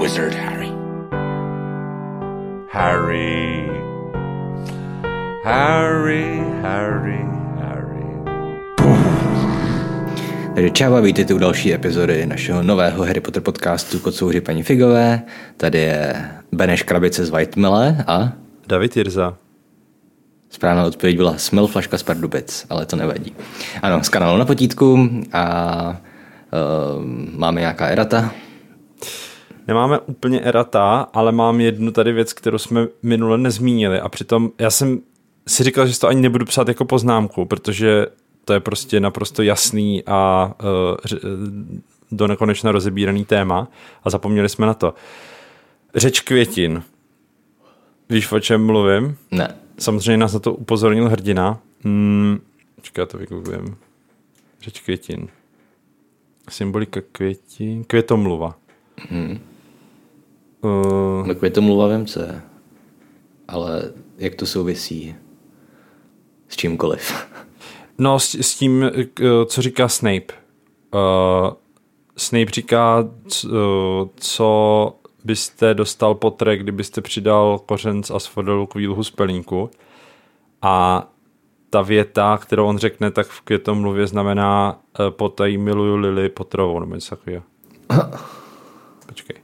wizard Harry. Harry. Harry, Harry, Harry. Takže čau a vítejte u další epizody našeho nového Harry Potter podcastu Kocouři paní Figové. Tady je Beneš Krabice z Whitemele a David Jirza. správná odpověď byla Smil flaška z Pardubic, ale to nevadí. Ano, z kanálu na potítku a uh, máme nějaká erata. Nemáme úplně erata, ale mám jednu tady věc, kterou jsme minule nezmínili a přitom já jsem si říkal, že to ani nebudu psát jako poznámku, protože to je prostě naprosto jasný a uh, do nekonečna rozebíraný téma a zapomněli jsme na to. Řeč květin. Víš, o čem mluvím? Ne. Samozřejmě nás na to upozornil hrdina. Hmm, já to vygooglím. Řeč květin. Symbolika květin. Květomluva. Hmm. Uh, Tak je to mluva je. Ale jak to souvisí s čímkoliv? no, s, s tím, eh, co říká Snape. Uh, Snape říká, co byste dostal po trek, kdybyste přidal kořen z asfodelu k výluhu z pelínku. A ta věta, kterou on řekne, tak v květomluvě znamená potají miluju Lily Potrovou, nebo něco takového. Počkej.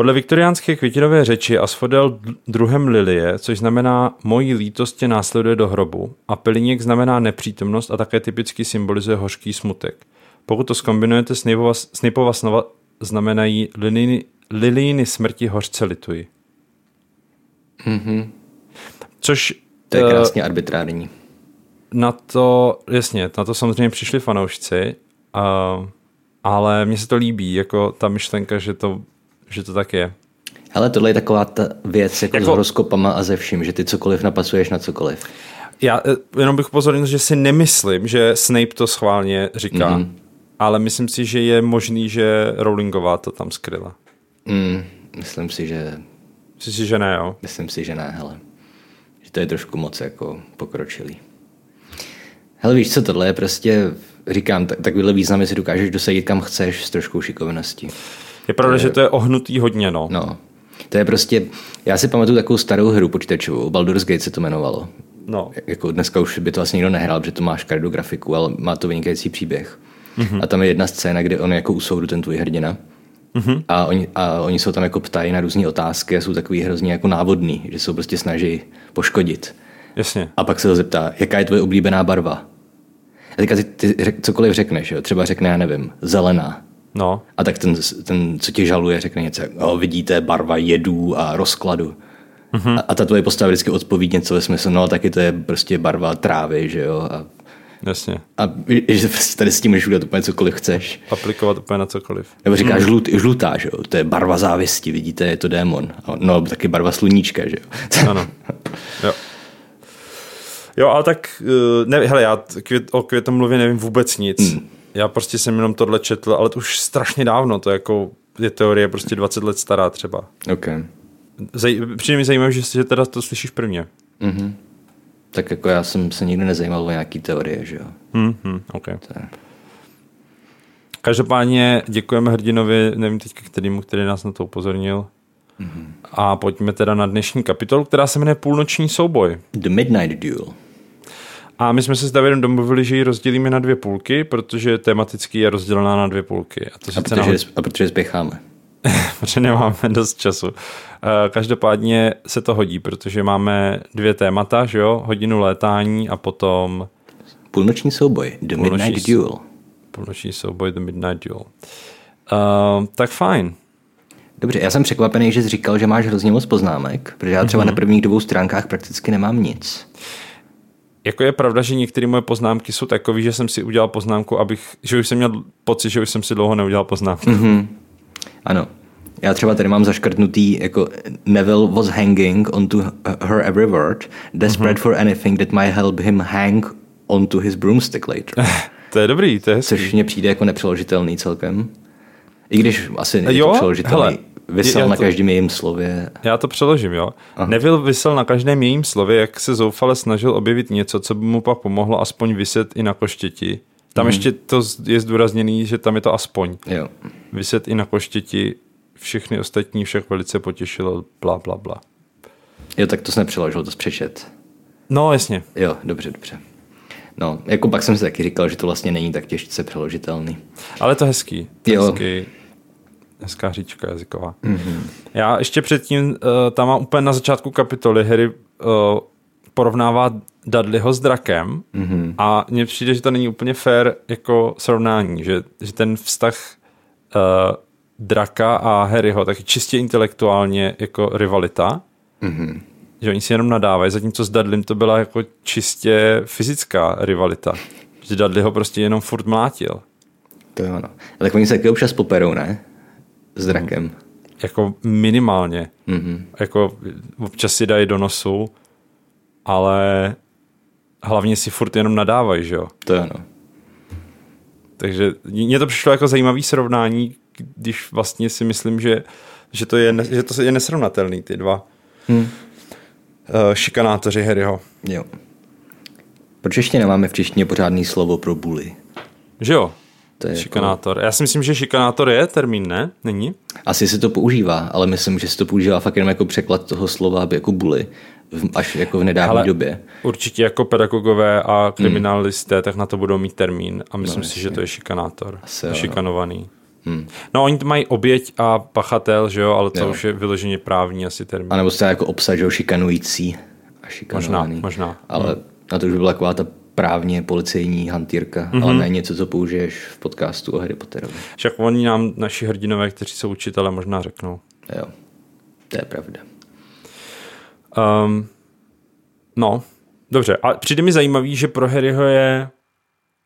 Podle viktoriánské květinové řeči asfodel druhem lilie, což znamená mojí lítost tě následuje do hrobu a peliněk znamená nepřítomnost a také typicky symbolizuje hořký smutek. Pokud to skombinujete s Snapeova, Snapeova slova, znamenají liliny, lilíny smrti hořce lituji. Což To je eh, krásně arbitrární. na to, jasně, na to samozřejmě přišli fanoušci, uh, ale mně se to líbí, jako ta myšlenka, že to, že to tak je. Hele, tohle je taková ta věc jako, Jako- s horoskopama a ze vším, že ty cokoliv napasuješ na cokoliv. Já eh, jenom bych upozornil, že si nemyslím, že Snape to schválně říká, Mhm. mm-hmm. ale myslím si, že je možný, že Rowlingová to tam skryla. Mm, myslím si, že Myslím si, že ne, jo? Myslím si, že ne, hele. Že to je trošku moc jako pokročilý. Hele, víš co, tohle je prostě, říkám, tak, takovýhle významy si dokážeš dosadit kam chceš s troškou šikovností. Je pravda, že to je ohnutý hodně, no. No, to je prostě, já si pamatuju takovou starou hru počítačovou, Baldur's Gate se to jmenovalo. no. Jako dneska už by to vlastně nikdo nehrál, protože to máš kardografiku, ale má to vynikající příběh. Mm-hmm. A tam je jedna scéna, kde on je jako u soudu, ten tvůj hrdina. Mm-hmm. A, oni, a oni se ho tam jako ptají na různé otázky a jsou takový hrozně jako návodný, že se prostě snaží poškodit. Jasně. A pak se ho zeptá, jaká je tvoje oblíbená barva? A teďka ty, ty řek, cokoliv řekneš, jo? třeba řekne, já nevím, zelená. No. A tak ten, ten co tě žaluje, řekne něco, o, vidíte, barva jedů a rozkladu. Mm-hmm. A, a ta tvoje postava vždycky odpoví něco ve smyslu, no taky to je prostě barva trávy, že jo. A, Jasně. a že prostě tady s tím můžeš udělat úplně cokoliv chceš. Aplikovat úplně na cokoliv. Nebo říkáš žlut, žlutá, že jo, to je barva závisti, vidíte, je to démon. No, taky barva sluníčka, že jo. Ano. Jo. Jo, ale tak, eh, ne, hele, já květ, o květomluvě nevím vůbec nic. Hmm. Já prostě jsem jenom tohle četl, ale to už strašně dávno, to jako je teorie prostě 20 let stará třeba. OK. Zaj, přijde mi zajímavé, že, že teda to slyšíš prvně. Tak jako já jsem se nikdy nezajímal o nějaký teorie, že jo. Hmm, okay. To je- Každopádně děkujeme hrdinovi, nevím teď kterýmu, který nás na to upozornil. Mm-hmm. A pojďme teda na dnešní kapitolu, která se jmenuje Půlnoční souboj. The Midnight Duel. A my jsme se s Davidem domluvili, že ji rozdělíme na dvě půlky, protože tematicky je rozdělená na dvě půlky. A to A protože, nahodně, a protože spěcháme. protože nemáme dost času. Eh, Každopádně se to hodí, protože máme dvě témata, že jo? Hodinu létání a potom Půlnoční souboj. The Půlnoční Midnight Duel. půlnoční souboj The Midnight Duel. Uh, tak fajn. Dobře, já jsem překvapený, že jsi říkal, že máš hrozně moc poznámek, protože já třeba mm-hmm. na prvních dvou stránkách prakticky nemám nic. Jako je pravda, že některé moje poznámky jsou takové, že jsem si udělal poznámku, abych, že už jsem měl pocit, že už jsem si dlouho neudělal poznámku. Mm-hmm. Ano. Já třeba tady mám zaškrtnutý jako Neville was hanging onto her every word, desperate mm-hmm. for anything that might help him hang onto his broomstick later. To je dobrý, to je hezký. Což mně přijde jako nepřeložitelný celkem. I když asi Jo, to přeložitelný. hele, Vysel já na to- každém jejím slově. Já to přeložím, jo. Aha. Neville vysel na každém jejím slově, jak se zoufale snažil objevit něco, co by mu pak pomohlo aspoň vyset i na koštěti. Tam Mhm. ještě to je zdůrazněný, že tam je to aspoň. Jo. Vyset i na koštěti všechny ostatní však velice potěšilo, bla, bla, bla. Jo, tak to jsem nepřeložil, to přečet. No, jasně. Jo, dobře, dobře. No, jako pak jsem si taky říkal, že to vlastně není tak těžce přeložitelný. Ale to hezký. To Jo. hezký. Hezká říčka jazyková. Mm-hmm. Já ještě předtím, uh, tam mám úplně na začátku kapitoly, Harry uh, porovnává Dudleyho s drakem mm-hmm. a mně přijde, že to není úplně fair jako srovnání, že, že ten vztah uh, draka a Harryho tak je čistě intelektuálně jako rivalita, mm-hmm. že oni si jenom nadávají, zatímco s Dudleym to byla jako čistě fyzická rivalita, že Dudley ho prostě jenom furt mlátil. To jo, no. A tak oni se taky občas poperou, ne? S drakem. jako minimálně. Mm-hmm. Jako občas si dají do nosu, ale hlavně si furt jenom nadávají, že jo. To no. Takže mně to přišlo jako zajímavý srovnání, když vlastně si myslím, že, že, to, je, že to je nesrovnatelný, ty dva hmm. uh, šikanátoři Harryho. Jo. Proč ještě nemáme v češtině pořádný slovo pro bully? Že jo? To je Šikanátor. Já si myslím, že šikanátor je termín, ne? Není? Asi se to používá, ale myslím, že se to používá fakt jenom jako překlad toho slova jako bully, až jako v nedávné Ale- době. Určitě jako pedagogové a kriminalisté, hmm. tak na to budou mít termín a myslím no, si, že to je šikanátor. Asi no. Šikanovaný. Hmm. No oni to mají oběť a pachatel, že jo, ale to jo. už je vyloženě právní asi termín. A nebo se jako obsah, že jo, šikanující a šikanovaný. Možná, možná. Ale na to už by byla taková ta právně policejní hantýrka, mm-hmm. ale ne něco, co použiješ v podcastu o Harry Potterovi. Však oni nám, naši hrdinové, kteří jsou učitele, možná řeknou. Jo, to je pravda. Um, no, dobře. A přijde mi zajímavý, že pro Harryho je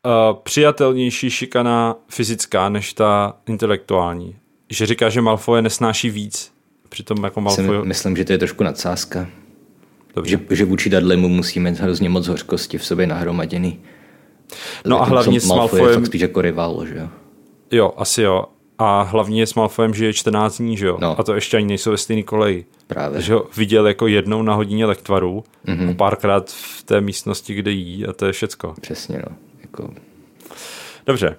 uh, přijatelnější šikana fyzická než ta intelektuální. Že říká, že Malfoy nesnáší víc. Přitom jako Malfoy... myslím, že to je trošku nadsázka. Dobře. Že, že vůči Dudleymu musíme mít hrozně moc hořkosti v sobě nahromaděný. No a hlavně s Malfoyem- spíš jako rival, že jo? Jo, asi jo. A hlavně s Malfoyem žije 14 dní, že jo? No. A to ještě ani nejsou ve stejný koleji. Právě. Že ho viděl jako jednou na hodině lektvaru mm-hmm. a párkrát v té místnosti, kde jí a to je všecko. Přesně, no. Jako, Dobře.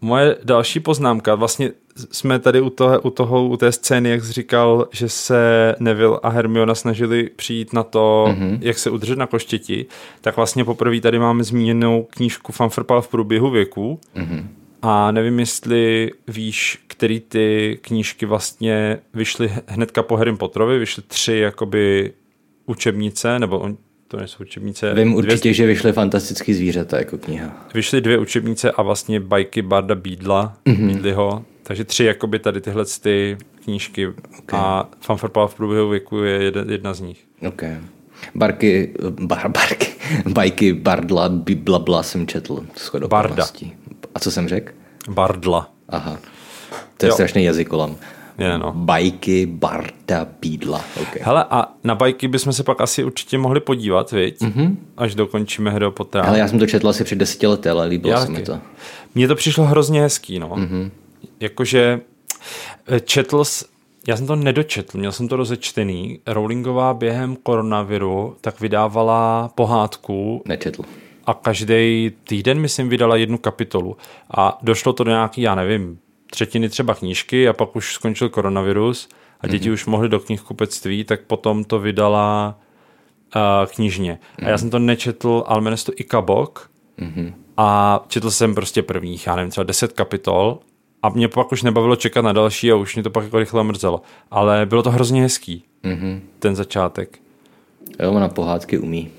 Moje další poznámka, vlastně jsme tady u toho, u toho, u té scény, jak jsi říkal, že se Neville a Hermiona snažili přijít na to, mm-hmm. jak se udržet na koštěti, tak vlastně poprvé tady máme zmíněnou knížku Fanfrpal v průběhu věku mm-hmm. a nevím, jestli víš, který ty knížky vlastně vyšly hnedka po Harry Potterovi, vyšly tři jakoby učebnice, nebo on, to nejsou učebnice. vím dvě- určitě, že vyšly fantastický zvířata jako kniha. vyšly dvě učebnice a vlastně bajky Barda Beadla, mm-hmm. Beadleyho, takže tři jakoby tady tyhle ty knížky okay. a Fanfarpal v průběhu věku je jedna, jedna z nich. Ok. Barky, bar, barky, bajky Bardla, bi- blabla jsem četl. Barda. okolností. A co jsem řekl? Bardla. Aha. To je Jo. strašný jazykolam. Je, no. Bajky Barda Bídla. Okay. Hele, a na bajky bychom se pak asi určitě mohli podívat, viď? Mm-hmm. Až dokončíme Harry Pottera. Ale já jsem to četl asi před deseti lety, ale líbilo Já se mi to. Mně to přišlo hrozně hezký, no. Mm-hmm. Jakože eh, četl, s- já jsem to nedočetl, měl jsem to rozečtený. Rowlingová během koronaviru tak vydávala pohádku Nečetl. a každý týden, myslím, vydala jednu kapitolu. A došlo to do nějaký, já nevím, třetiny třeba knížky a pak už skončil koronavirus a děti mm-hmm. už mohly do knihkupectví, tak potom to vydala uh, knižně. Mm-hmm. A já jsem to nečetl, ale jmenuje se to Ikabok mm-hmm. a četl jsem prostě prvních, já nevím, třeba 10 kapitol a mě pak už nebavilo čekat na další a už mě to pak jako rychle mrzelo. Ale bylo to hrozně hezký, mm-hmm. ten začátek. Jo, ona pohádky umí.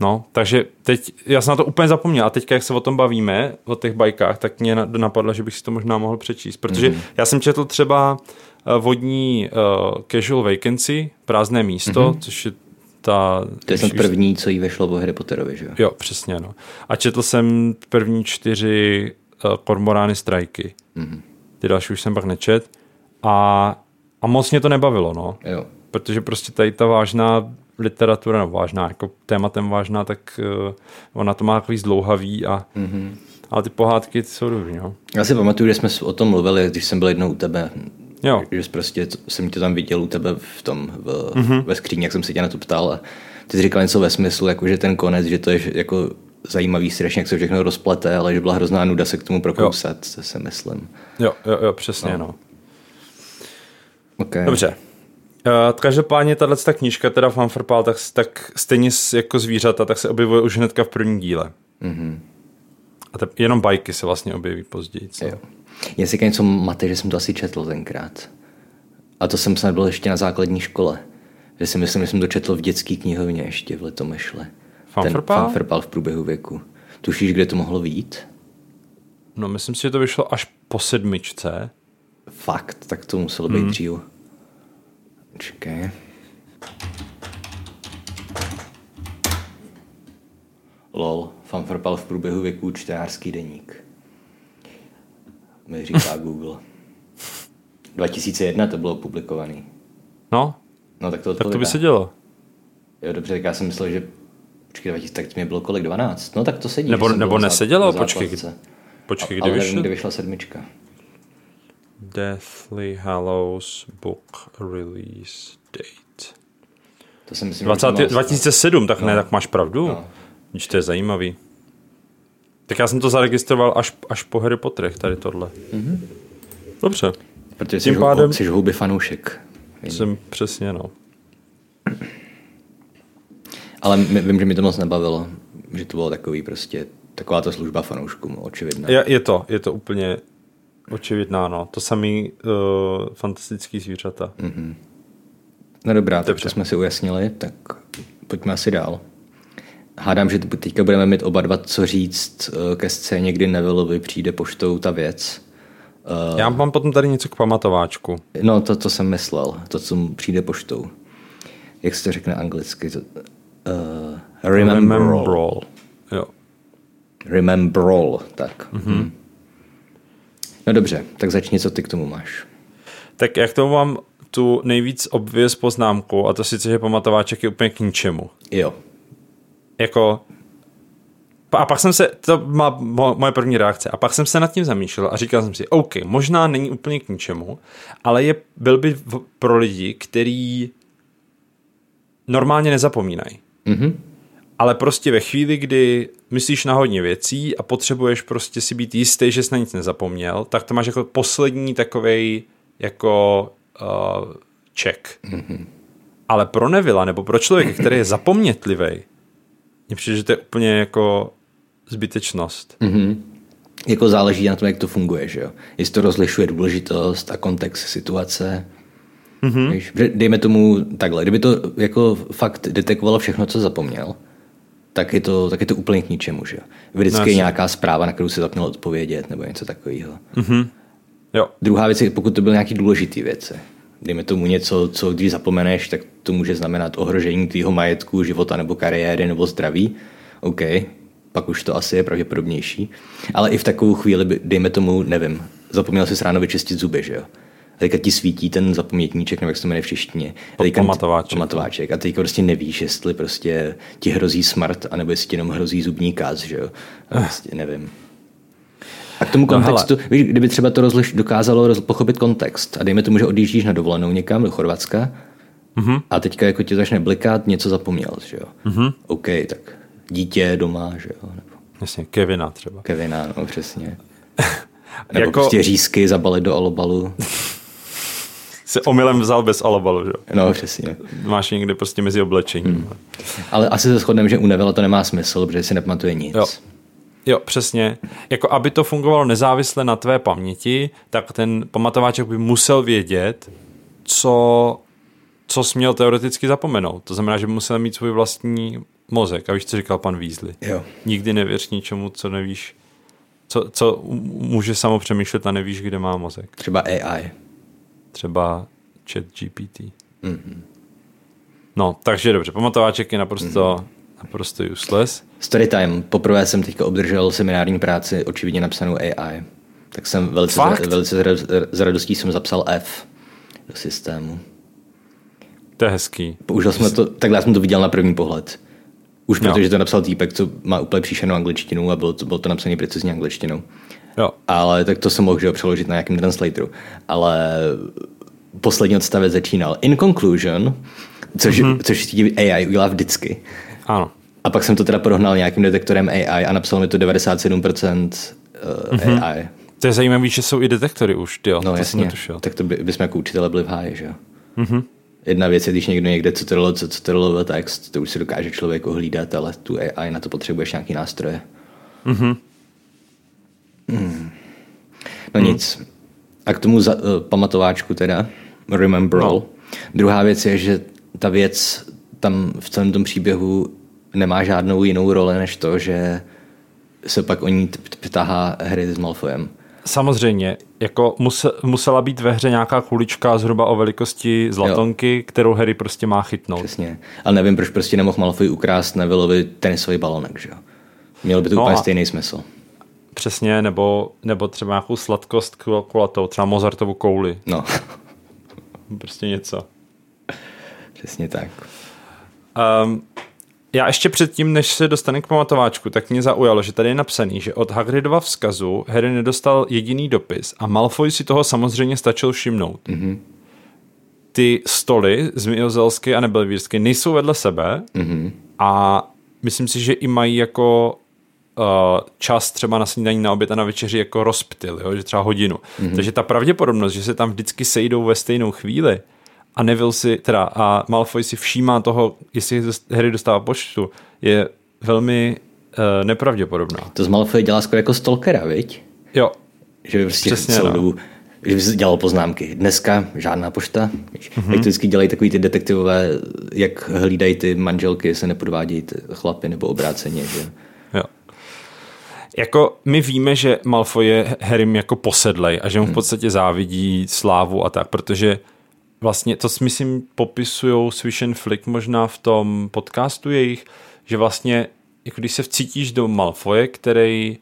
No, takže teď, já jsem na to úplně zapomněl a teďka, jak se o tom bavíme, o těch bajkách, tak mě na- napadlo, že bych si to možná mohl přečíst, protože mm. já jsem četl třeba eh, vodní uh, casual vacancy, prázdné místo, mm. což je ta... To je snad první, co jí vešlo o Harry Potterovi, že jo? Jo, přesně, no. A četl jsem první čtyři uh, kormorány strajky. Mm. Ty další už jsem pak nečet a, a moc mě to nebavilo, no Jo. protože prostě tady ta vážná literatura, no vážná, jako tématem vážná, tak uh, ona to má takový zdlouhavý a mm-hmm. ale ty pohádky ty jsou dobrý, no. Já si pamatuju, že jsme o tom mluvili, když jsem byl jednou u tebe. Jo. Že jsi prostě jsem tě tam viděl u tebe v tom, v, mm-hmm. ve skříni, jak jsem se tě na to ptal. A ty jsi říkal něco ve smyslu, jako že ten konec, že to je jako zajímavý strašně, jak se všechno rozplete, ale že byla hrozná nuda se k tomu prokousat, to si myslím. Jo, jo, jo, přesně, no. no. Okay. Dobře. Uh, každopádně tahle ta knížka, teda Fanfrpal, tak, tak stejně jako zvířata, tak se objevuje už hnedka v prvním díle. Mm-hmm. A te, jenom bajky se vlastně objeví později. Co? Jo. Já si něco mate, že jsem to asi četl tenkrát. A to jsem snad byl ještě na základní škole. Že si myslím, že jsem to četl v dětské knihovně ještě v Letomešle. Fanfrpal? Ten v průběhu věku. Tušíš, kde to mohlo být? No, myslím si, že to vyšlo až po sedmičce. Fakt, tak to muselo být hmm. dřív. Čekaj. Lol, fanfrpal v průběhu věku čtenářský deník. Mi říká Google. 2001 to bylo publikovaný. No, no tak to Tak to by se dělo. Jo, dobře, tak já jsem myslel, že počkej, 2000, tak mě bylo kolik, 12? No tak to sedí. Nebo, nebo nesedělo, počkej, počkej, kdy vyšlo? kdy vyšla sedmička. Deathly Hallows Book Release Date. To jsem myslím, 20, že 2007, tak no. ne, tak máš pravdu. No. Když to je zajímavý. Tak já jsem to zaregistroval až, až po Harry Potterech, tady tohle. Mm-hmm. Dobře. Protože jsi, pádem... jsi houby fanoušek. Jsem přesně, no. Ale vím, že mi to moc nebavilo. Že to bylo takový prostě, taková ta služba fanouškům, očividná. Je, je to, je to úplně očividná, no. To samý uh, fantastický zvířata. Mm-hmm. No dobrá, tak to jsme si ujasnili, tak pojďme asi dál. Hádám, že teďka budeme mít oba dva co říct uh, ke scéně, kdy Nevillovi přijde poštou ta věc. Uh, Já mám potom tady něco k pamatováčku. No, to, to jsem myslel, to, co mu přijde poštou. Jak se to řekne anglicky? To, uh, remember. remember. Jo. Remember, tak. Mm-hmm. No dobře, tak začni, co ty k tomu máš. Tak jak tomu mám tu nejvíc obvěz poznámku, a to sice, že pamatováček je úplně k ničemu. Jo. Jako, a pak jsem se, to má moje první reakce, a pak jsem se nad tím zamýšlel a říkal jsem si, OK, možná není úplně k ničemu, ale je, byl by pro lidi, který normálně nezapomínají. Mm-hmm. Ale prostě ve chvíli, kdy myslíš na hodně věcí a potřebuješ prostě si být jistý, že jsi na nic nezapomněl, tak to máš jako poslední takovej jako uh, check. Mm-hmm. Ale pro Nevila nebo pro člověka, který je zapomnětlivý, mně přijde, že to je úplně jako zbytečnost. Mm-hmm. Jako záleží na tom, jak to funguje, že jo? Jestli to rozlišuje důležitost a kontext situace. Mm-hmm. Víš, dejme tomu takhle, kdyby to jako fakt detekovalo všechno, co zapomněl, tak je to, tak je to úplně k ničemu. Že? Vždycky no, je nějaká zpráva, na kterou si zapněl odpovědět nebo něco takového. Mm-hmm. Jo. Druhá věc je, pokud to byly nějaký důležitý věci. Dejme tomu něco, co když zapomeneš, tak to může znamenat ohrožení tvýho majetku, života nebo kariéry nebo zdraví. OK, pak už to asi je pravděpodobnější. Ale i v takovou chvíli, dejme tomu, nevím, zapomněl si ráno vyčistit zuby, že jo? Teďka ti svítí ten zapomětníček, nebo jak se to jmenuje v češtině. Pamatováček. Pamatováček. A teďka prostě nevíš, jestli prostě ti hrozí smrt, anebo jestli ti jenom hrozí zubní káz, že jo. A prostě nevím. A k tomu no kontextu, no, víš, kdyby třeba to rozliš, dokázalo roz, pochopit kontext a dejme tomu, že odjíždíš na dovolenou někam do Chorvatska mm-hmm. a teďka jako ti začne blikat, něco zapomněl, že jo. Mm-hmm. OK, tak dítě doma, že jo. Nebo... Jasně, Kevina třeba. Kevina, no přesně. Nebo jako... prostě řízky zabalit do alobalu. Se omylem vzal bez alobalu, že? No, přesně. Máš někde prostě mezi oblečením. Hmm. Ale asi se shodneme, že u Nevela to nemá smysl, protože si nepamatuje nic. Jo. Jo, přesně. Jako aby to fungovalo nezávisle na tvé paměti, tak ten pamatováček by musel vědět, co, co jsi měl teoreticky zapomenout. To znamená, že by musel mít svůj vlastní mozek. A víš, co říkal pan Weasley. Jo. Nikdy nevěř ničemu, co nevíš, co, co může samo přemýšlet a nevíš, kde má mozek. Třeba AI třeba chat GPT. Mm-hmm. No, takže dobře, pamatováček je naprosto, mm-hmm. naprosto useless. Storytime. Poprvé jsem teďka obdržel seminární práci očividně napsanou AI. Tak jsem velice, Fakt? velice s radostí jsem zapsal F do systému. To je hezký. Použil jsme to, takhle já jsem to viděl na první pohled. Už protože to napsal týpek, co má úplně příšenou angličtinu a bylo to, bylo to napsané precizně angličtinou. Jo. Ale tak to jsem mohl že, přeložit na nějakém translatoru. Ale poslední odstavec začínal. In conclusion, což, mm-hmm. což ti AI udělá vždycky. Ano. A pak jsem to teda porovnal nějakým detektorem AI a napsal mi to 97% uh, mm-hmm. AI. To je zajímavé, že jsou i detektory už, jo. No to jasně, tak to by, bychom jako učitele byli v háji, že jo. Mm-hmm. Jedna věc je, když někdo někde co co, co text, to už se dokáže člověk ohlídat, ale tu AI na to potřebuješ nějaký nástroje. Mm-hmm. Mm. No mm. nic. A k tomu za, uh, pamatováčku teda, Remember All. No. Druhá věc je, že ta věc tam v celém tom příběhu nemá žádnou jinou roli, než to, že se pak o ní ptahá hry s Malfoyem. Samozřejmě, jako musela být ve hře nějaká kulička zhruba o velikosti zlatonky, jo. kterou Harry prostě má chytnout. Přesně, ale nevím, proč prostě nemohl Malfoy ukrást Nevilleovi tenisový balonek, že jo? Měl by to no úplně stejný smysl. Přesně, nebo, nebo třeba nějakou sladkost kulatou, třeba Mozartovu kouli. No. prostě něco. Přesně tak. Um, já ještě předtím, než se dostane k pamatováčku, tak mě zaujalo, že tady je napsaný, že od Hagridova vzkazu Harry nedostal jediný dopis a Malfoy si toho samozřejmě stačil všimnout. Mm-hmm. Ty stoly zmiozelské a nebelvírsky nejsou vedle sebe mm-hmm. a myslím si, že i mají jako čas třeba na snídaní, na oběd a na večeři jako rozptyl, jo? že třeba hodinu. Mm-hmm. Takže ta pravděpodobnost, že se tam vždycky sejdou ve stejnou chvíli, a Neville si, teda a Malfoy si všímá toho, jestli Harry dostává počtu, je velmi uh, nepravděpodobná. To z Malfoy dělá skoro jako stalkera, viď? Jo. Že by prostě Přesně, celou no. dobu, že by si dělal poznámky. Dneska žádná pošta. Mm-hmm. Jak to vždycky dělají takový ty detektivové, jak hlídají ty manželky, se nepodvádějí ty chlapy nebo obráceně. Že? Jako my víme, že Malfoy je Harrym jako posedlej a že mu v hmm. podstatě závidí slávu a tak, protože vlastně to si myslím popisují Swish and Flick možná v tom podcastu jejich, že vlastně jako když se vcítíš do Malfoje, který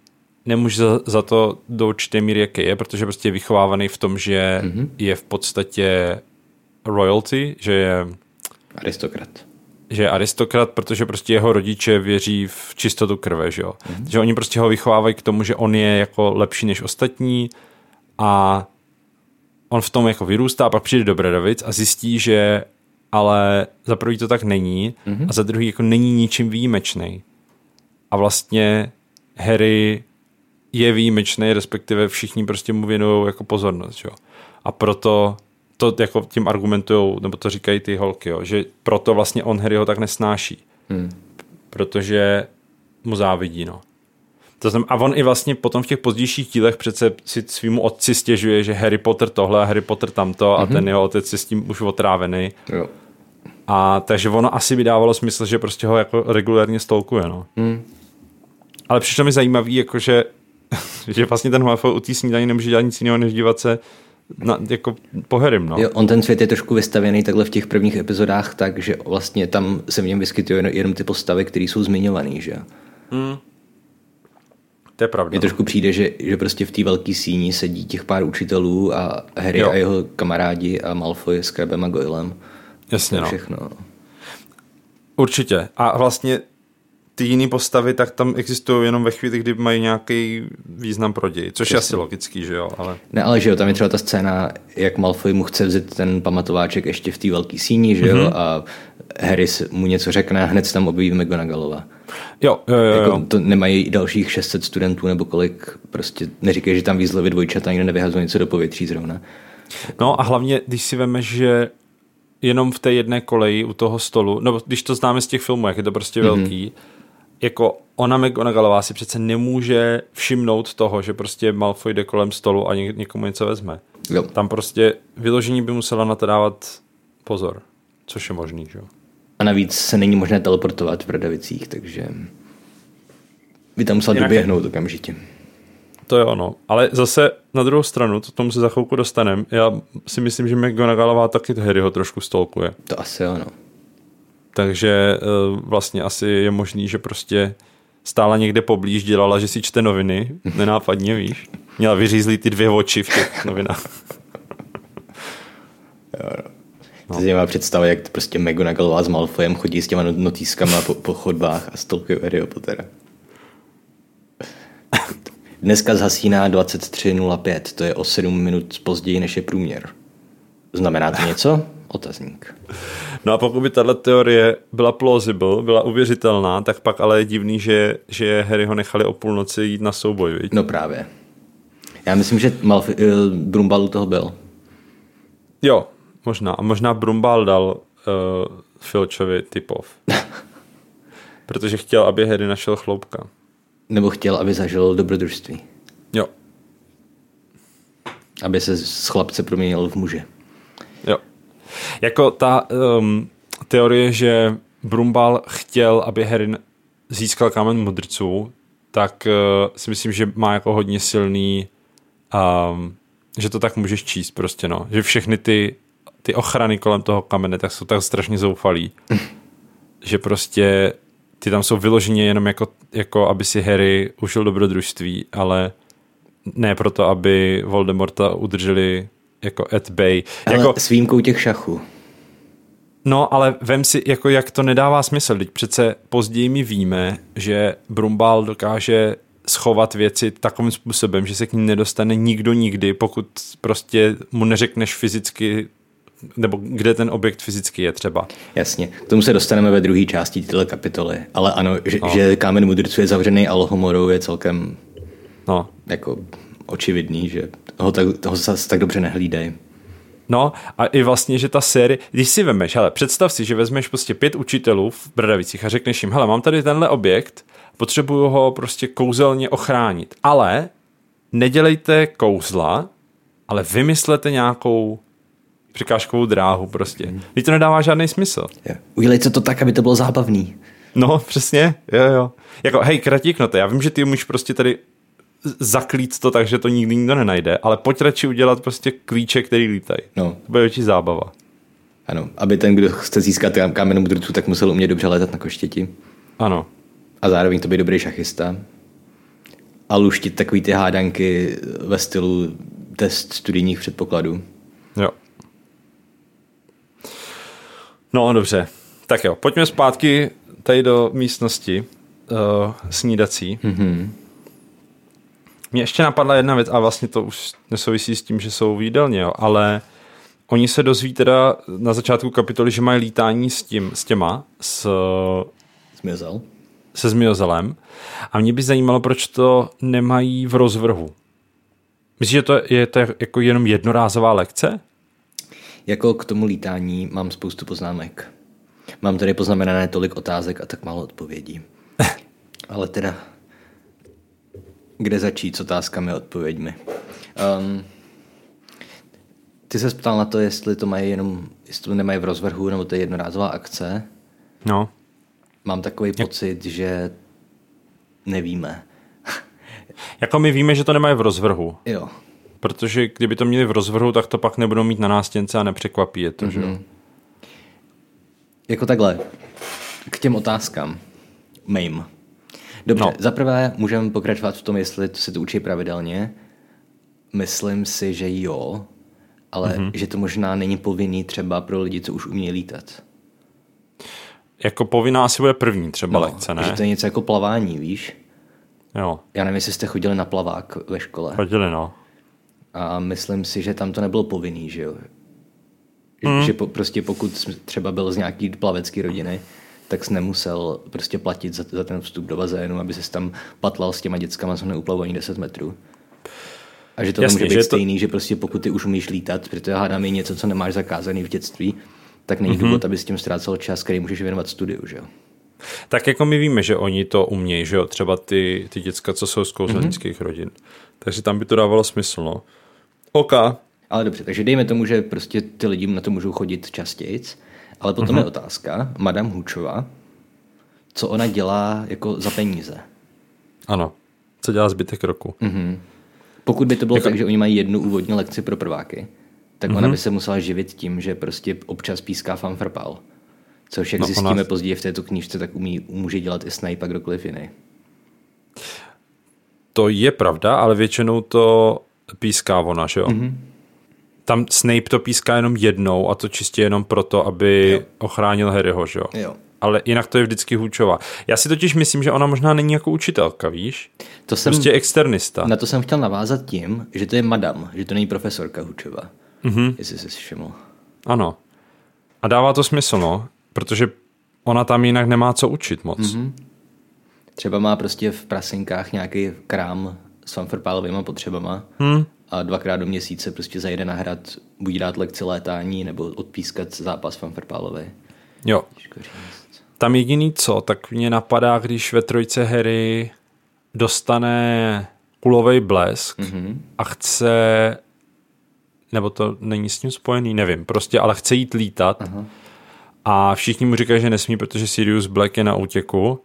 nemůže za, za to do určité míry, jaký je, protože prostě je vychovávaný v tom, že mm-hmm. je v podstatě royalty, že je aristokrat. Že je aristokrat, protože prostě jeho rodiče věří v čistotu krve, že jo. Mm-hmm. Že oni prostě ho vychovávají k tomu, že on je jako lepší než ostatní a on v tom jako vyrůstá a pak přijde do Bredovic a zjistí, že ale za prvý to tak není mm-hmm. a za druhý jako není ničím výjimečný. A vlastně Harry je výjimečný, respektive všichni prostě mu věnují jako pozornost, jo. A proto to jako tím argumentují, nebo to říkají ty holky, jo, že proto vlastně on Harryho tak nesnáší. Mm. Protože mu závidí, no. To znamená, a on i vlastně potom v těch pozdějších dílech přece si svýmu otci stěžuje, že Harry Potter tohle a Harry Potter tamto mm-hmm. a mhm. ten jeho otec je s tím už otrávený. Jo. A takže ono asi by dávalo smysl, že prostě ho jako regulérně stolkuje, no. Mm. Ale přišlo mi zajímavý, jakože že vlastně ten Malfoy u té snídaní nemůže dělat nic jiného, než dívat se na, jako po Harrym, no. Jo, on ten svět je trošku vystavěný takhle v těch prvních epizodách, takže vlastně tam se v něm vyskytují jenom ty postavy, které jsou zmiňované, že? Mm. To je pravda. Mně trošku přijde, že, že prostě v té velké síni sedí těch pár učitelů a Harry jo. a jeho kamarádi a Malfoy s Krabem a Goylem. Jasně, no. Všechno. Určitě. A vlastně ty jiné postavy, tak tam existují jenom ve chvíli, kdy mají nějaký význam pro děj, což Přesně. je asi logický, že jo, ale... Ne, ale že jo, tam je třeba ta scéna, jak Malfoy mu chce vzít ten pamatováček ještě v té velké síni, že jo, mm-hmm. a Harry mu něco řekne a hned se tam objeví McGonagallova. Jo, jo, jo, jako, To nemají dalších 600 studentů nebo kolik, prostě neříkají, že tam výzlevy dvojčata nikdo nevyhazují něco do povětří zrovna. No a hlavně, když si veme, že jenom v té jedné koleji u toho stolu, no když to známe z těch filmů, jak je to prostě mm-hmm. velký, jako ona McGonagallová si přece nemůže všimnout toho, že prostě Malfoy jde kolem stolu a někomu něco vezme. Jo. Tam prostě vyložení by musela na to dávat pozor, což je možný, že jo. A navíc se není možné teleportovat v Bradavicích, takže by tam musel doběhnout okamžitě. To je ono. Ale zase na druhou stranu, to tomu se za chvilku dostaneme, já si myslím, že McGonagallová taky Harryho trošku stolkuje. To asi ano. Takže uh, vlastně asi je možný, že prostě stála někde poblíž, dělala, že si čte noviny, nenápadně, víš. Měla vyřízlý ty dvě oči v těch novinách. jo, jo. No. To je představa, jak prostě McGonagall s Malfoyem chodí s těma notýskama po, po chodbách a stolkují Harryho Pottera. Dneska zhasíná 23.05, to je o 7 minut později, než je průměr. Znamená to něco? Otazník. No a pokud by tahle teorie byla plausible, byla uvěřitelná, tak pak ale je divný, že, že Harry ho nechali o půlnoci jít na souboj, viď? No právě. Já myslím, že Malfi, uh, Brumbal u toho byl. Jo, možná. A možná Brumbal dal uh, Filčovi typov. Protože chtěl, aby Harry našel chloupka. Nebo chtěl, aby zažil dobrodružství. Jo, Aby se z chlapce proměnil v muže. Jako ta um, teorie, že Brumbal chtěl, aby Harry získal kámen mudrců, tak uh, si myslím, že má jako hodně silný, um, že to tak můžeš číst prostě, no. Že všechny ty, ty ochrany kolem toho kamene tak jsou tak strašně zoufalí, že prostě ty tam jsou vyloženě jenom jako, jako aby si Harry užil dobrodružství, ale ne proto, aby Voldemorta udrželi jako at bay. Ale Jako, s výjimkou těch šachů. No, ale vem si, jako jak to nedává smysl. Teď přece později my víme, že Brumbal dokáže schovat věci takovým způsobem, že se k ní nedostane nikdo nikdy, pokud prostě mu neřekneš fyzicky, nebo kde ten objekt fyzicky je třeba. Jasně, k tomu se dostaneme ve druhé části této kapitoly. Ale ano, že, no. že kámen mudrců je zavřený Alohomorou je celkem No, jako očividný, že ho, tak, toho zase tak dobře nehlídej. No a i vlastně, že ta série, když si vemeš, hele, představ si, že vezmeš prostě pět učitelů v Brdavicích a řekneš jim, hele, mám tady tenhle objekt, potřebuju ho prostě kouzelně ochránit, ale nedělejte kouzla, ale vymyslete nějakou překážkovou dráhu prostě. Mm. to nedává žádný smysl. Jo. Udělejte to tak, aby to bylo zábavný. No, přesně, jo, jo. Jako, hej, kratíknote, já vím, že ty umíš prostě tady zaklít to tak, že to nikdy nikdo nenajde, ale pojď radši udělat prostě klíče, který lítají. No. To bude větší zábava. Ano, aby ten, kdo chce získat kam- kámen mudrců, tak musel umět dobře letat na koštěti. Ano. A zároveň to být dobrý šachista. A luštit takový ty hádanky ve stylu test studijních předpokladů. Jo. No, dobře. Tak jo, pojďme zpátky tady do místnosti uh, snídací. Mm-hmm. Mně ještě napadla jedna věc, a vlastně to už nesouvisí s tím, že jsou v jídelně, jo, ale oni se dozví teda na začátku kapitoly, že mají lítání s tím, s těma, s, Zmizel. se zmiozelem. A mě by zajímalo, proč to nemají v rozvrhu. Myslíš, že to je to jako jenom jednorázová lekce? Jako k tomu lítání mám spoustu poznámek. Mám tady poznamenané tolik otázek a tak málo odpovědí. Ale teda, kde začít s otázkami a odpověďmi? Um, ty se ptal na to, jestli to mají jenom, jestli to nemají v rozvrhu, nebo to je jednorázová akce. No. Mám takový pocit, že nevíme. Jako my víme, že to nemají v rozvrhu. Jo. Protože kdyby to měli v rozvrhu, tak to pak nebudou mít na nástěnce a nepřekvapí je to, mm-hmm. že jo? Jako takhle. K těm otázkám. Mame. Dobře, No. zaprvé můžeme pokračovat v tom, jestli se to učí pravidelně. Myslím si, že jo, ale mm-hmm. že to možná není povinný třeba pro lidi, co už umí lítat. Jako povinná asi bude první třeba no, lekce, ne? Že to je něco jako plavání, víš? Jo, Já nevím, jestli jste chodili na plavák ve škole. chodili, no. A myslím si, že tam to nebylo povinný, že jo? Mm. Že po, prostě pokud třeba byl z nějaký plavecký rodiny, tak jsi nemusel prostě platit za, za ten vstup do bazénu, aby se tam patlal s těma dětskama, co neuplavovaní 10 metrů. A že to Jasně, může být že že to- stejný, že prostě pokud ty už umíš lítat, protože hádám je něco, co nemáš zakázaný v dětství, tak není mm-hmm. důvod, aby s tím ztrácel čas, který můžeš věnovat studiu, že jo? Tak jako my víme, že oni to umějí, že jo? Třeba ty, ty děcka, co jsou z kouzelnických mm-hmm. rodin. Takže tam by to dávalo smysl, no. OK. Ale dobře, takže dejme tomu, že prostě ty lidi na to můžou chodit častěji, ale potom Mhm. je otázka, Madame Hučova, co ona dělá jako za peníze. Ano. Co dělá zbytek roku? Mm. Pokud by to bylo Jako- tak, že oni mají jednu úvodní lekci pro prváky, tak Mhm. ona by se musela živit tím, že prostě občas píská fanfrpal. Což, jak No, no, ona- zjistíme později v této knížce, tak umí, může dělat i Snape a kdokoliv jiný. To je pravda, ale většinou to píská ona, že jo? Mm-hmm. Tam Snape to píská jenom jednou a to čistě jenom proto, aby jo. ochránil Harryho, že jo? Jo. Ale jinak to je vždycky Hůčová. Já si totiž myslím, že ona možná není jako učitelka, víš? To jsem, Prostě externista. Na to jsem chtěl navázat tím, že to je madam, že to není profesorka. Mhm. Mm-hmm. Jestli jsi si všiml. Ano. A dává to smysl, no, protože ona tam jinak nemá co učit moc. Mm-hmm. Třeba má prostě v prasinkách nějaký krám s fanfarpálovými potřebama hmm. A dvakrát do měsíce prostě zajede na hrad, buď dát lekci létání nebo odpískat zápas fanfarpálový. Jo. Tam jediný co, tak mě napadá, když ve trojce Harry dostane kulový blesk mm-hmm. a chce, nebo to není s tím spojený, nevím, prostě, ale chce jít lítat Aha. a všichni mu říkají, že nesmí, protože Sirius Black je na útěku,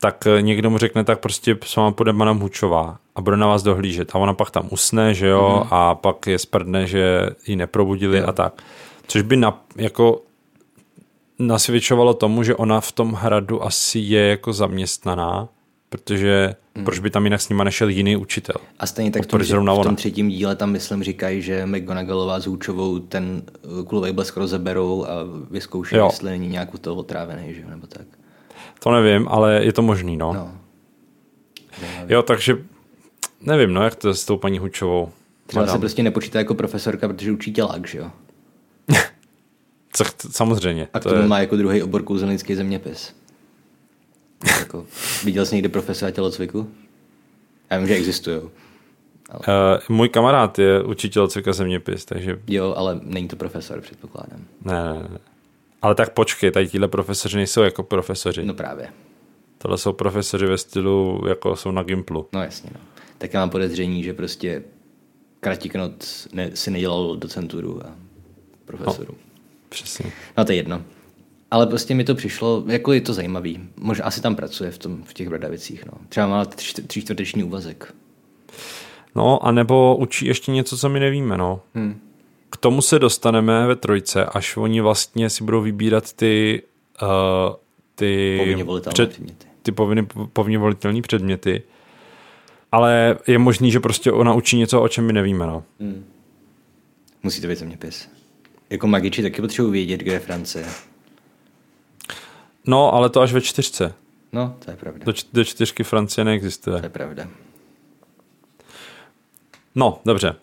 tak někdo mu řekne, tak prostě s váma půjde Madame Hučová a bude na vás dohlížet. A ona pak tam usne, že jo, mm-hmm. a pak je sprdne, že ji neprobudili jo. a tak. Což by na, jako nasvědčovalo tomu, že ona v tom hradu asi je jako zaměstnaná, protože hmm. proč by tam jinak s nima nešel jiný učitel? A stejně tak v tom, v tom třetím díle tam myslím říkají, že McGonagallová s Hůčovou ten uh, kulový blesk rozeberou a vyzkouší, jo. jestli není nějak u toho otrávený, že? nebo tak. To nevím, ale je to možný, no. no. Jo, takže nevím, no, jak to je s tou paní Hučovou. Třeba se prostě nepočítá jako profesorka, protože učí tělák, že jo? Co, samozřejmě. A k tomu je... má jako druhý obor kouzelnický zeměpis. jako, viděl jsi někdy profesora tělocviku? Já vím, že existují. Ale... Uh, můj kamarád je učitel cvika zeměpis, takže... Jo, ale není to profesor, předpokládám. Ne, ne, ne. Ale tak počkej, tady tíhle profesoři nejsou jako profesoři. No právě. Tohle jsou profesoři ve stylu, jako jsou na Gimplu. No jasně, no. Tak já mám podezření, že prostě Kratiknot ne, si nedělal docenturu a profesoru. No. Přesně. No to je jedno. Ale prostě mi to přišlo, jako je to zajímavý. Možná asi tam pracuje v, tom, v těch Bradavicích. No. Třeba má tři čtvrteční úvazek. No, a nebo učí ještě něco, co my nevíme, no. Hmm. K tomu se dostaneme ve trojce, až oni vlastně si budou vybírat ty uh, ty povinně volitelné před, předměty. Ty povinně, povinně volitelné předměty. Ale je možný, že prostě ona učí něco, o čem my nevíme, no. Hmm. Musí to být zeměpis. Jako magiči taky potřebují vědět, kde je Francie. No, ale to až ve čtyřce. No, to je pravda. Do, do čtyřky Francie neexistuje. To je pravda. No, dobře.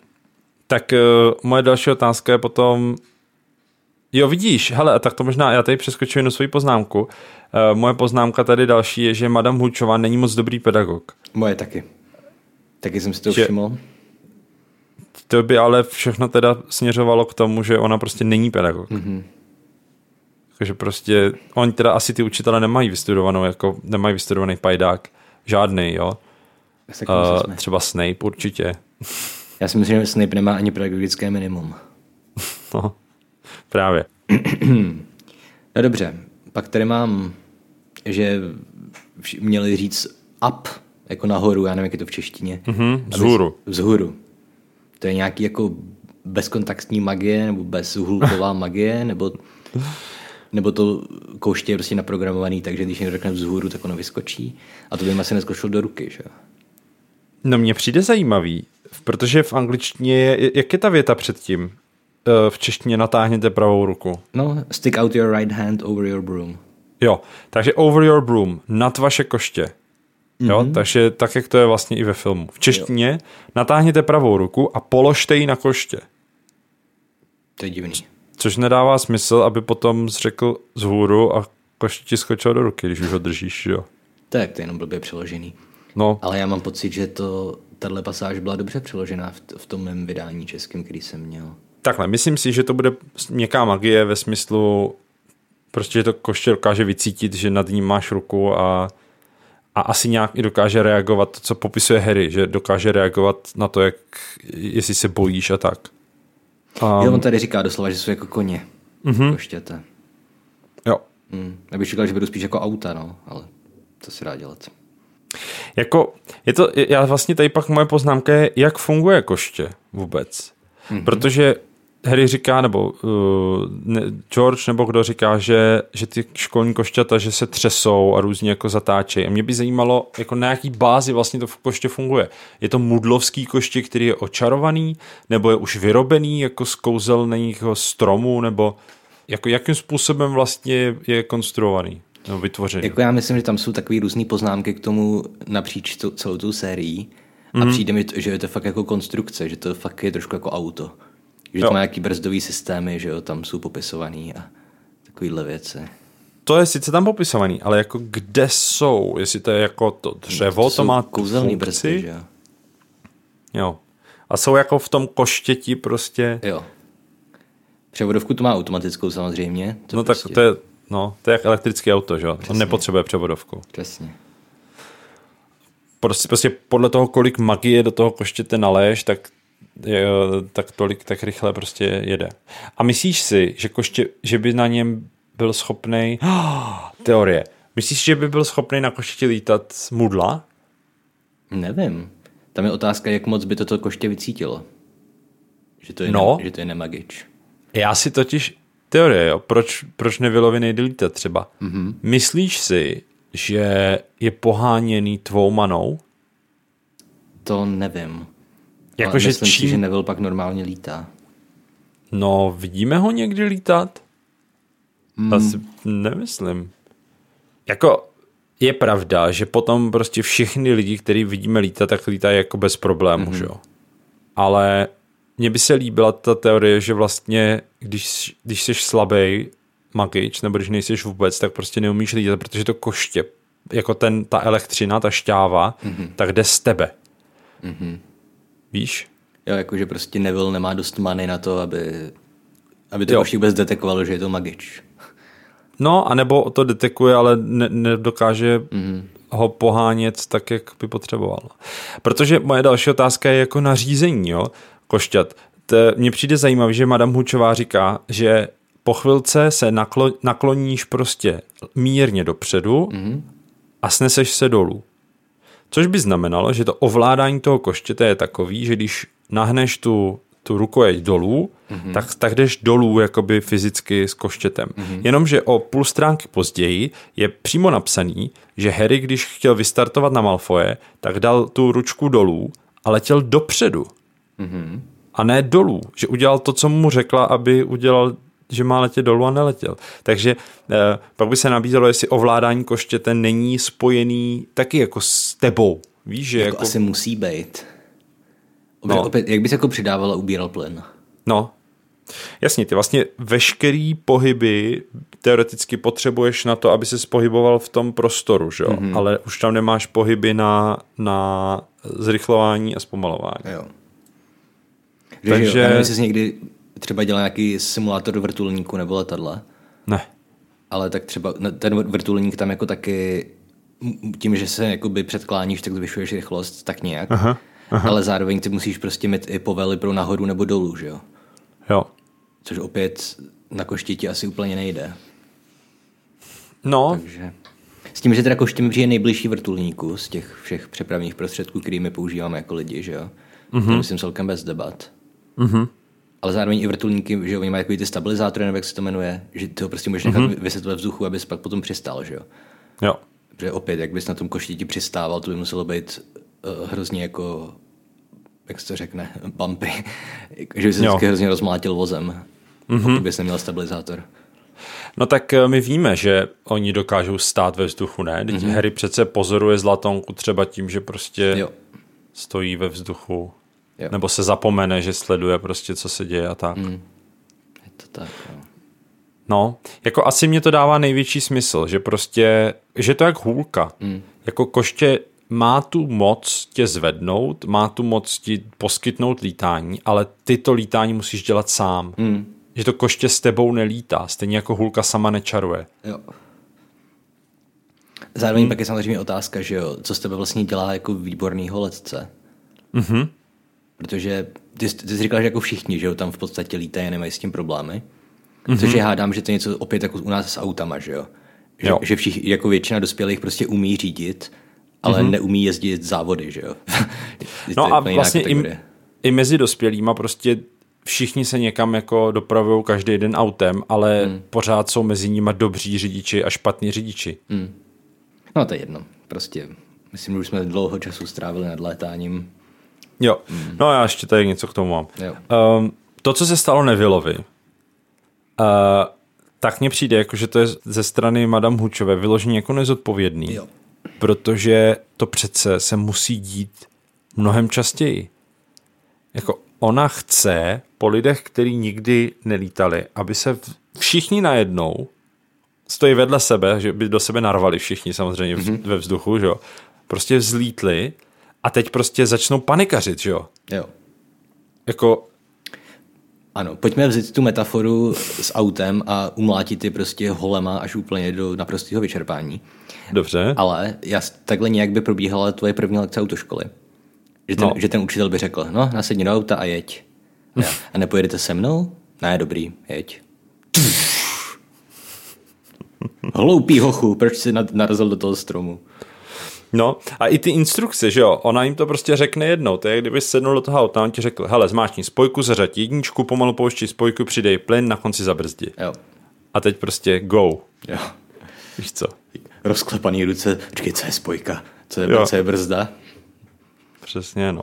Tak uh, moje další otázka je potom, Jo, vidíš, hele, a tak to možná, já tady přeskočím jednu svoji poznámku. Uh, moje poznámka tady další je, že Madame Hučová není moc dobrý pedagog. Moje taky. Taky jsem si to že, všiml to by ale všechno teda směřovalo k tomu, že ona prostě není pedagog. Mm-hmm. Takže prostě, oni teda asi ty učitele nemají vystudovanou, jako nemají vystudovaný pajdák. Žádný, jo. Uh, třeba Snape určitě. Já si myslím, že Snape nemá ani pedagogické minimum. no, právě. no dobře, pak tady mám, že měli říct up, jako nahoru, já nevím, jak je to v češtině. Mm-hmm, vzhůru. Vzhůru. To je nějaký jako bezkontaktní magie nebo bezhulková magie, nebo, nebo to kouště je prostě naprogramovaný, takže když někdo řekne vzhůru, tak ono vyskočí. A to by mi asi neskočilo do ruky, že No mně přijde zajímavý, protože v angličtině je, jak je ta věta předtím? Eh, v češtině natáhněte pravou ruku. No, stick out your right hand over your broom. Jo, takže over your broom, nad vaše koště. Jo, mm-hmm. takže tak, jak to je vlastně i ve filmu. V češtině jo. natáhněte pravou ruku a položte ji na koště. To je divný. Což nedává smysl, aby potom řekl z hůru a koště ti skočil do ruky, když už ho držíš, jo. Tak, to je jenom blbě přeložený. No. Ale já mám pocit, že to, tahle pasáž byla dobře přeložená v, v tom mém vydání českém, který jsem měl. Takhle, myslím si, že to bude měkká magie ve smyslu, prostě, že to koště dokáže vycítit, že nad ním máš ruku a a asi nějak i dokáže reagovat to, co popisuje Harry, že dokáže reagovat na to, jak, jestli se bojíš a tak. Um, jo, on tady říká doslova, že jsou jako koně. Mm-hmm. Koštěte. Jo. Hmm. Já bych říkal, že budu spíš jako auta, no, ale co si dá dělat. Jako, je to, já vlastně tady pak moje poznámka je, jak funguje koště vůbec. Mm-hmm. Protože Harry říká, nebo uh, ne, George, nebo kdo říká, že, že ty školní košťata, že se třesou a různě jako zatáčejí. A mě by zajímalo, jako na jaký bázi vlastně to v koště funguje. Je to mudlovský koště, který je očarovaný, nebo je už vyrobený jako z kouzelného stromu, nebo jako jakým způsobem vlastně je konstruovaný? Nebo vytvořený. Jako já myslím, že tam jsou takové různé poznámky k tomu napříč tu, celou tu sérií. A mm-hmm. přijde mi, to, že je to fakt jako konstrukce, že to fakt je trošku jako auto. Že jo. to má nějaký brzdový systémy, že jo, tam jsou popisovaný a takovýhle věci. To je sice tam popisovaný, ale jako kde jsou? Jestli to je jako to dřevo, to, to má kouzelný brzdy, že jo? Jo. A jsou jako v tom koštěti prostě... Jo. Převodovku to má automatickou samozřejmě. To no prostě... tak to je, no, to je jak elektrické auto, že jo? On nepotřebuje převodovku. Přesně. Prostě, prostě podle toho, kolik magie do toho koštěte naléješ, tak je, tak tolik, tak rychle prostě jede. A myslíš si, že koště, že by na něm byl schopný oh, teorie. Myslíš, že by byl schopný na koštěti lítat z mudla? Nevím. Tam je otázka, jak moc by toto koště vycítilo. Že to je, No. ne, že to je nemagič. Já si totiž, teorie, jo, proč, proč Nevilovi nejde lítat třeba. Mm-hmm. Myslíš si, že je poháněný tvou manou? To nevím. Jakože Ale myslím si, čím- že Neville pak normálně lítá. No, vidíme ho někdy lítat? Mm. Asi nemyslím. Jako je pravda, že potom prostě všechny lidi, který vidíme lítat, tak lítají jako bez problémů, mm-hmm. že jo. Ale mně by se líbila ta teorie, že vlastně, když, když jsi slabý magič, nebo když nejsi vůbec, tak prostě neumíš lítat, protože to koště, jako ten, ta elektřina, ta šťáva, mm-hmm. tak jde z tebe. Mm-hmm. Víš? Jo, jakože prostě Neville nemá dost many na to, aby, aby to Jo. koště vůbec detekovalo, že je to magič. No, anebo to detekuje, ale ne, nedokáže mm. ho pohánět tak, jak by potřeboval. Protože moje další otázka je jako nařízení, jo, košťat. To, mně přijde zajímavé, že Madame Hučová říká, že po chvilce se naklo, nakloníš prostě mírně dopředu mm. a sneseš se dolů. Což by znamenalo, že to ovládání toho koštěte je takový, že když nahneš tu, tu rukojeť dolů, mm-hmm. tak, tak jdeš dolů jakoby fyzicky s koštětem. Mm-hmm. Jenomže o půl stránky později je přímo napsaný, že Harry, když chtěl vystartovat na Malfoje, tak dal tu ručku dolů a letěl dopředu. Mm-hmm. A ne dolů. Že udělal to, co mu řekla, aby udělal že má letět dolů a neletěl. Takže eh, pak by se nabízelo, jestli ovládání koštěte není spojený taky jako s tebou. Víš, že Jako, jako... asi musí být. No. No. Opět, jak bys jako přidával a ubíral plyn? No, jasně, ty vlastně veškerý pohyby teoreticky potřebuješ na to, aby se pohyboval v tom prostoru, že jo? Mm-hmm. Ale už tam nemáš pohyby na, na zrychlování a zpomalování. Jo. Takže- Takže... Já nevím, jsi někdy třeba dělal nějaký simulátor vrtulníku nebo letadla, Ne. ale tak třeba no, ten vrtulník tam jako taky tím, že se jakoby předkláníš, tak zvyšuješ rychlost tak nějak. Aha, aha. Ale zároveň ty musíš prostě mít i povely pro nahoru nebo dolů, že jo? Jo. Což opět na koštěti asi úplně nejde. No, Takže... S tím, že teda koště mi přijde nejbližší vrtulníku z těch všech přepravních prostředků, který my používáme jako lidi, že jo? Mm-hmm. To myslím celkem bez debat. Mhm. Ale zároveň i vrtulníky, že jo, oni mají takový ty stabilizátory, nebo jak se to jmenuje, že ty ho prostě můžeš nechat mm-hmm. vyset ve vzduchu, abys pak potom přistál, že jo? jo. Protože opět, jak bys na tom koštěti přistával, to by muselo být uh, hrozně jako, jak se to řekne, bumpy. že by se vždycky hrozně rozmlátil vozem, mm-hmm. pokud bys neměl stabilizátor. No tak eh, my víme, že oni dokážou stát ve vzduchu, ne? Teď mm-hmm. Harry přece pozoruje zlatonku třeba tím, že prostě Jo. stojí ve vzduchu. Jo. Nebo se zapomene, že sleduje prostě, co se děje a tak. Mm. Je to tak, jo. No, jako asi mě to dává největší smysl, že prostě, že to je jak hůlka. Mm. Jako koště má tu moc tě zvednout, má tu moc ti poskytnout lítání, ale ty to lítání musíš dělat sám. Mm. Že to koště s tebou nelítá, stejně jako hůlka sama nečaruje. Jo. Zároveň hmm. pak je samozřejmě otázka, že jo, co z tebe vlastně dělá jako výbornýho letce. Mhm. Protože ty, ty jsi říkal, že jako všichni, že jo, tam v podstatě lítají a nemají s tím problémy. Mm-hmm. Což je hádám, že to je něco opět jako u nás s autama, že jo. Že, Jo. že všichni, jako většina dospělých prostě umí řídit, ale mm-hmm. neumí jezdit závody, že jo. No a vlastně i, kategorie. i mezi dospělýma prostě všichni se někam jako dopravují každý den autem, ale hmm. pořád jsou mezi nimi dobří řidiči a špatní řidiči. Hmm. No to je jedno. Prostě myslím, že už jsme dlouho času strávili nad létáním. Jo, no já ještě tady něco k tomu mám. Jo. Um, to, co se stalo Nevillovi, uh, tak mně přijde, jako, že to je ze strany Madame Hučové vyloženě jako nezodpovědný, Jo. protože to přece se musí dít mnohem častěji. Jako ona chce po lidech, kteří nikdy nelítali, aby se všichni najednou stojí vedle sebe, že by do sebe narvali všichni samozřejmě mm-hmm. ve vzduchu, že jo, prostě vzlítli a teď prostě začnou panikařit, že jo. Jo. Jako, Ano, pojďme vzít tu metaforu s autem a umlátit ty prostě holema až úplně do naprostého vyčerpání. dobře. Ale já, takhle nějak by probíhala tvoje první lekce autoškoly. Že ten, No. že ten učitel by řekl, no, nasedni do auta a jeď. A, já, a nepojedete se mnou? Ne, dobrý, jeď. Hloupý hochu, proč jsi narazil do toho stromu? No a i ty instrukce, že jo, ona jim to prostě řekne jednou, to je, kdyby sednul do toho auta, on ti řekl, hele, zmáčkni spojku, zařaď jedničku, pomalu poušti spojku, přidej plyn, na konci zabrzdi. Jo. A teď prostě go, jo. víš co. Rozklepaný ruce, počkej, co je spojka? Co je, Jo. co je brzda? Přesně, no.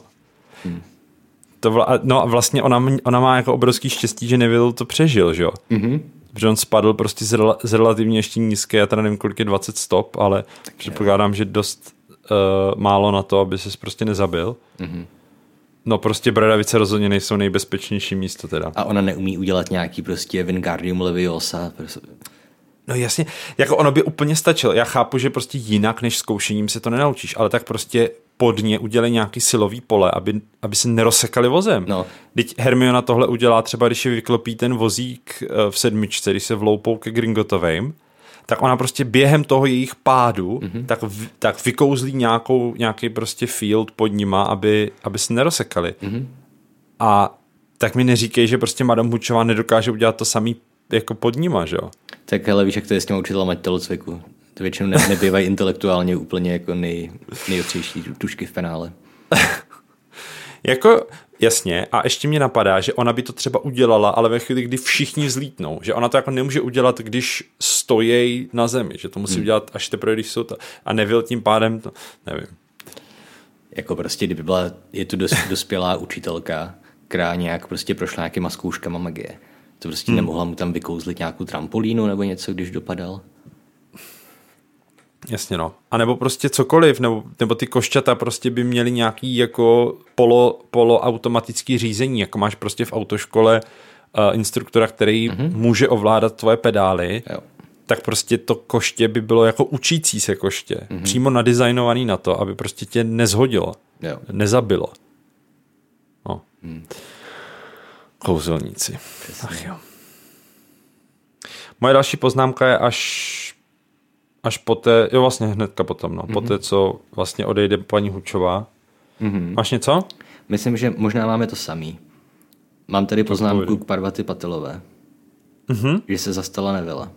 To vla, no a vlastně ona, ona má jako obrovský štěstí, že Neville to přežil, že jo? Mm-hmm. Protože on spadl prostě z, rela, z relativně ještě nízké, já teda nevím, kolik je 20 stop, ale předpokládám, že dost uh, málo na to, aby ses prostě nezabil. Mm-hmm. No prostě Bradavice rozhodně nejsou nejbezpečnější místo teda. A ona neumí udělat nějaký prostě Wingardium Leviosa. Prostě. No jasně, jako ono by úplně stačilo. Já chápu, že prostě jinak než zkoušením se to nenaučíš, ale tak prostě pod ně udělej nějaký silový pole, aby, aby se nerozsekali vozem. No. Teď Hermiona tohle udělá třeba, když je vyklopí ten vozík eh, v sedmičce, když se vloupou ke Gringotovým, tak ona prostě během toho jejich pádu, mm-hmm. tak, v, tak vykouzlí nějakou, nějaký prostě field pod nima, aby, aby se nerozsekali. Mm-hmm. A tak mi neříkej, že prostě Madame Hučová nedokáže udělat to samý jako pod nima, že jo? Tak hele, víš, jak to je s těma učitelama tělocviku. To většinou ne, nebývají intelektuálně úplně jako nej, nejostřejší tušky v penále. Jako, jasně, a ještě mě napadá, že ona by to třeba udělala, ale ve chvíli, kdy všichni vzlítnou, že ona to jako nemůže udělat, když stojí na zemi, že to musí hmm. udělat až teprve, když jsou to, a nevěl tím pádem, to, nevím. Jako prostě, kdyby byla, je tu dos, dospělá učitelka, která nějak prostě prošla nějakýma zkouškama magie. To prostě hmm. nemohla mu tam vykouzlit nějakou trampolínu nebo něco, když dopadal. Jasně no. A nebo prostě cokoliv, nebo, nebo ty košťata prostě by měly nějaký jako polo, poloautomatický řízení, jako máš prostě v autoškole uh, instruktora, který mm-hmm. může ovládat tvoje pedály, Jo. tak prostě to koště by bylo jako učící se koště. Mm-hmm. Přímo nadizajnovaný na to, aby prostě tě nezhodilo, Jo. nezabilo. No. Hmm. Kouzelníci. Ach jo. Moje další poznámka je až až poté, jo vlastně hnedka potom, no, mm-hmm. poté, co vlastně odejde paní Hučová. Mm-hmm. Máš něco? Myslím, že možná máme to samý. Mám tady poznámku k Parvati Patelové. Mm-hmm. Že se zastala Nevila.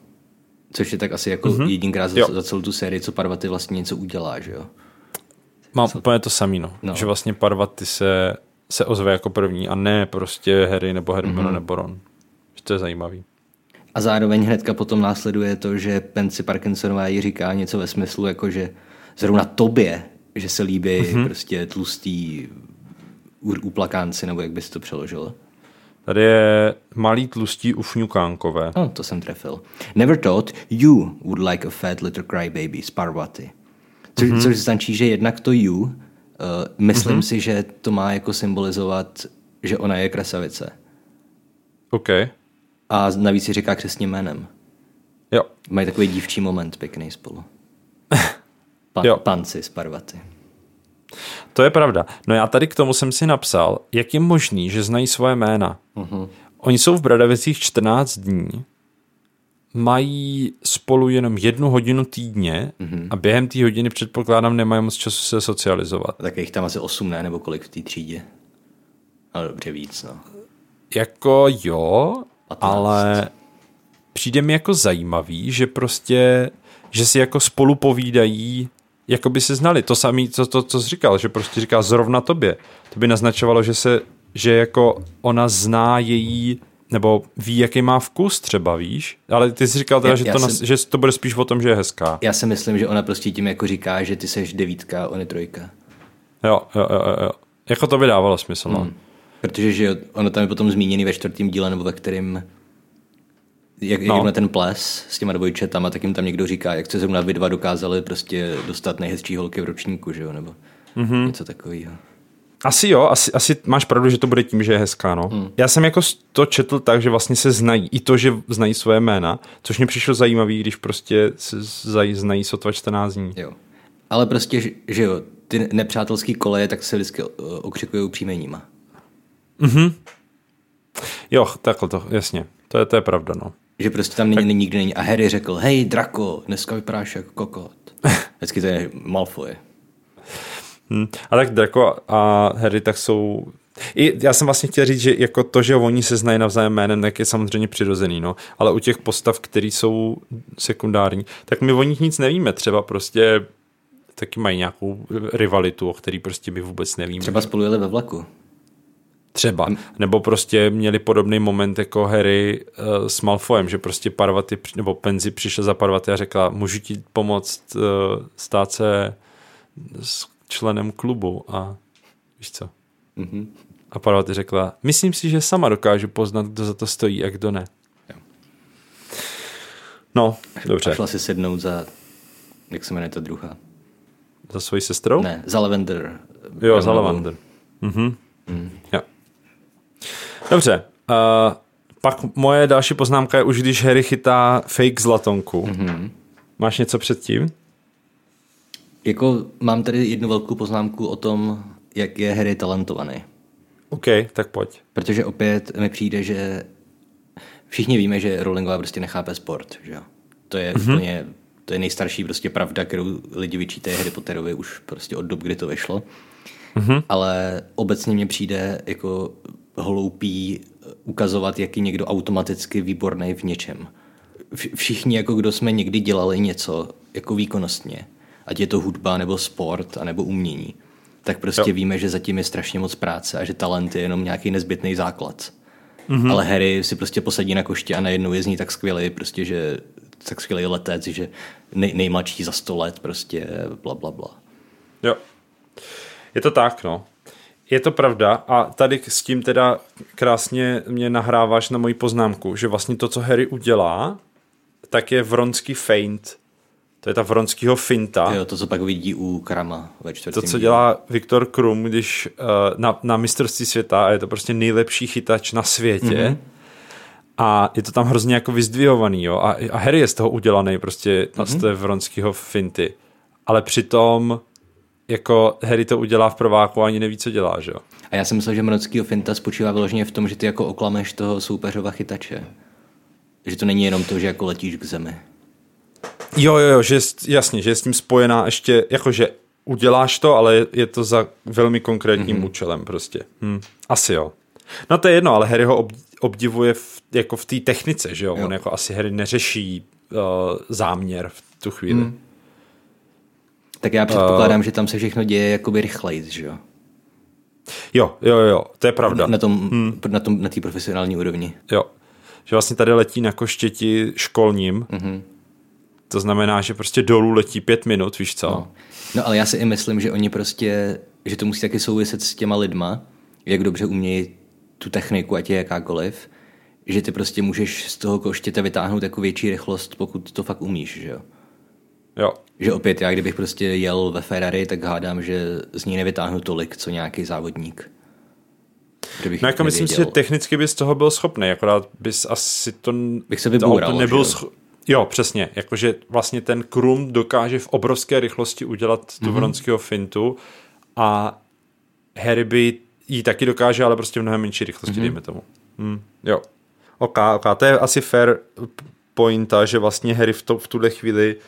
Což je tak asi jako mm-hmm. jedinkrát za, Jo. za celou tu sérii, co Parvati vlastně něco udělá, že jo? Mám úplně to samý, no. No. Že vlastně Parvati se, se ozve jako první a ne prostě Harry nebo Hermione mm-hmm. nebo Ron. Že to je zajímavý. A zároveň hnedka potom následuje to, že Pansy Parkinsonová jí říká něco ve smyslu, jako že zrovna tobě, že se líbí mm-hmm. prostě tlustý uplakánci, nebo jak bys to přeložil. Tady je malý tlustí ufňukánkové. No, to jsem trefil. Never thought you would like a fat little crybaby z Parvati. Což, mm-hmm. což značí, že jednak to you, uh, myslím mm-hmm. si, že to má jako symbolizovat, že ona je krasavice. OK. A navíc si říká křesním jménem. Jo. Mají takový dívčí moment pěkný spolu. Pan, Jo. panci z Parvaty. To je pravda. No já tady k tomu jsem si napsal, jak je možný, že znají svoje jména. Uh-huh. Oni jsou v Bradavicích 14 dní, mají spolu jenom jednu hodinu týdně uh-huh. a během té hodiny předpokládám nemají moc času se socializovat. Tak je jich tam asi osm, ne? Nebo kolik v té třídě? No dobře víc, no. Jako jo, 15. ale přijde mi jako zajímavý, že prostě, že si jako spolu povídají, jako by se znali. To samé, co, to, co jsi říkal, že prostě říká zrovna tobě. To by naznačovalo, že se, že jako ona zná její, nebo ví, jaký má vkus třeba, víš? Ale ty jsi říkal teda, Já- že, já to, jsem- že to bude spíš o tom, že je hezká. Já si myslím, že ona prostě tím jako říká, že ty seš devítka on je trojka. Jo, jo, jo, jo, jo. Jako to by dávalo smysl, no. Protože že ono tam je potom zmíněný ve čtvrtém díle, nebo ve kterým jak, jak No. no. na ten ples s těma dvojčetama, tak jim tam někdo říká, jak se zrovna vy dva dokázali prostě dostat nejhezčí holky v ročníku, že jo, nebo mm-hmm. něco takového. Asi jo, asi, asi máš pravdu, že to bude tím, že je hezká, no. Hmm. Já jsem jako to četl tak, že vlastně se znají, i to, že znají svoje jména, což mě přišlo zajímavý, když prostě se znají, znají sotva 14 dní. Jo. Ale prostě, že, jo, ty nepřátelský koleje tak se vždycky okřikují příjmeníma. Jo, takhle to, jasně. To je, to je pravda, no. Že prostě tam není, nikdy není. A Harry řekl, hej, Draco, dneska vypadáš jako kokot. Vždycky to je Malfoy. Hm. A tak Draco a Harry tak jsou i já jsem vlastně chtěl říct, že jako to, že oni se znají navzájem jménem, tak je samozřejmě přirozený, no. Ale u těch postav, které jsou sekundární, tak my o nich nic nevíme. Třeba prostě taky mají nějakou rivalitu, o který prostě my vůbec nevíme. Třeba spolu jeli ve vlaku. Třeba. Nebo prostě měli podobný moment jako Harry uh, s Malfoyem, že prostě Parvati, nebo Penzi přišel za Parvati a řekla, můžu ti pomoct uh, stát se s členem klubu a víš co. Mm-hmm. A Parvati řekla, myslím si, že sama dokážu poznat, kdo za to stojí a kdo ne. Jo. No, dobře. A šla si sednout za, jak se jmenuje ta druhá? Za svojí sestrou? Ne, za Lavender. Jo, za Lavender. Mhm. Mm. Jo. Dobře. Uh, pak moje další poznámka je už, když Harry chytá fake zlatonku. Mm-hmm. Máš něco předtím? Jako mám tady jednu velkou poznámku o tom, jak je Harry talentovaný. OK, tak pojď. Protože opět mi přijde, že všichni víme, že Rowlingová prostě nechápe sport, že To je mm-hmm. úplně, to je nejstarší prostě pravda, kterou lidi vyčítají Harry Potterovi už prostě od dob, kdy to vyšlo. Mm-hmm. Ale obecně mně přijde jako hloupý ukazovat, jak je někdo automaticky výborný v něčem. Všichni, jako kdo jsme někdy dělali něco jako výkonnostně, ať je to hudba, nebo sport, nebo umění, tak prostě jo. víme, že zatím je strašně moc práce a že talent je jenom nějaký nezbytný základ. Mm-hmm. Ale Harry si prostě posadí na koště a najednou je z ní tak skvělý, prostě, že tak skvělý letec, že nej, nejmladší za sto let, prostě bla, bla, bla. Jo. Je to tak, no. Je to pravda a tady s tím teda krásně mě nahráváš na moji poznámku, že vlastně to, co Harry udělá, tak je vronský feint. To je ta vronskýho finta. Jo, to, co pak vidí u Krama ve čtvrtém To, co dělá Viktor Krum, když uh, na, na mistrovství světa a je to prostě nejlepší chytač na světě. Mm-hmm. A je to tam hrozně jako vyzdvihovaný, jo. A, a Harry je z toho udělaný prostě mm-hmm. z té vronského finty. Ale přitom jako Harry to udělá v prváku a ani neví, co dělá, že jo? A já jsem myslel, že Mrockýho finta spočívá vyloženě v tom, že ty jako oklameš toho soupeřova chytače. Že to není jenom to, že jako letíš k zemi. Jo, jo, jo, že jasně, že je s tím spojená ještě, jakože uděláš to, ale je to za velmi konkrétním mm-hmm. účelem prostě. Hm. Asi jo. No to je jedno, ale Harry ho obdivuje v, jako v té technice, že jo? jo? On jako asi Harry neřeší uh, záměr v tu chvíli. Mm. Tak já předpokládám, uh, že tam se všechno děje jakoby rychleji, že jo? Jo, jo, jo, to je pravda. Na tom, hmm. na tom, na té profesionální úrovni. Jo, že vlastně tady letí na koštěti školním, mm-hmm. to znamená, že prostě dolů letí pět minut, víš co? No. no ale já si i myslím, že oni prostě, že to musí taky souviset s těma lidma, jak dobře umějí tu techniku, ať je jakákoliv, že ty prostě můžeš z toho koštěte vytáhnout jako větší rychlost, pokud to fakt umíš, že jo? Jo. Že opět já, kdybych prostě jel ve Ferrari, tak hádám, že z ní nevytáhnu tolik, co nějaký závodník. Kdybych no jako myslím si, že technicky bys toho byl schopný, akorát bys asi to, bych se vyboural, to nebyl scho- Jo, přesně. Jakože vlastně ten Krum dokáže v obrovské rychlosti udělat tu mm-hmm. vronského fintu a Harry by jí taky dokáže, ale prostě v mnohem menší rychlosti, mm-hmm. dejme tomu. Hmm, jo. OK, OK, to je asi fair pointa, že vlastně Harry v, to, v tuhle chvíli uh,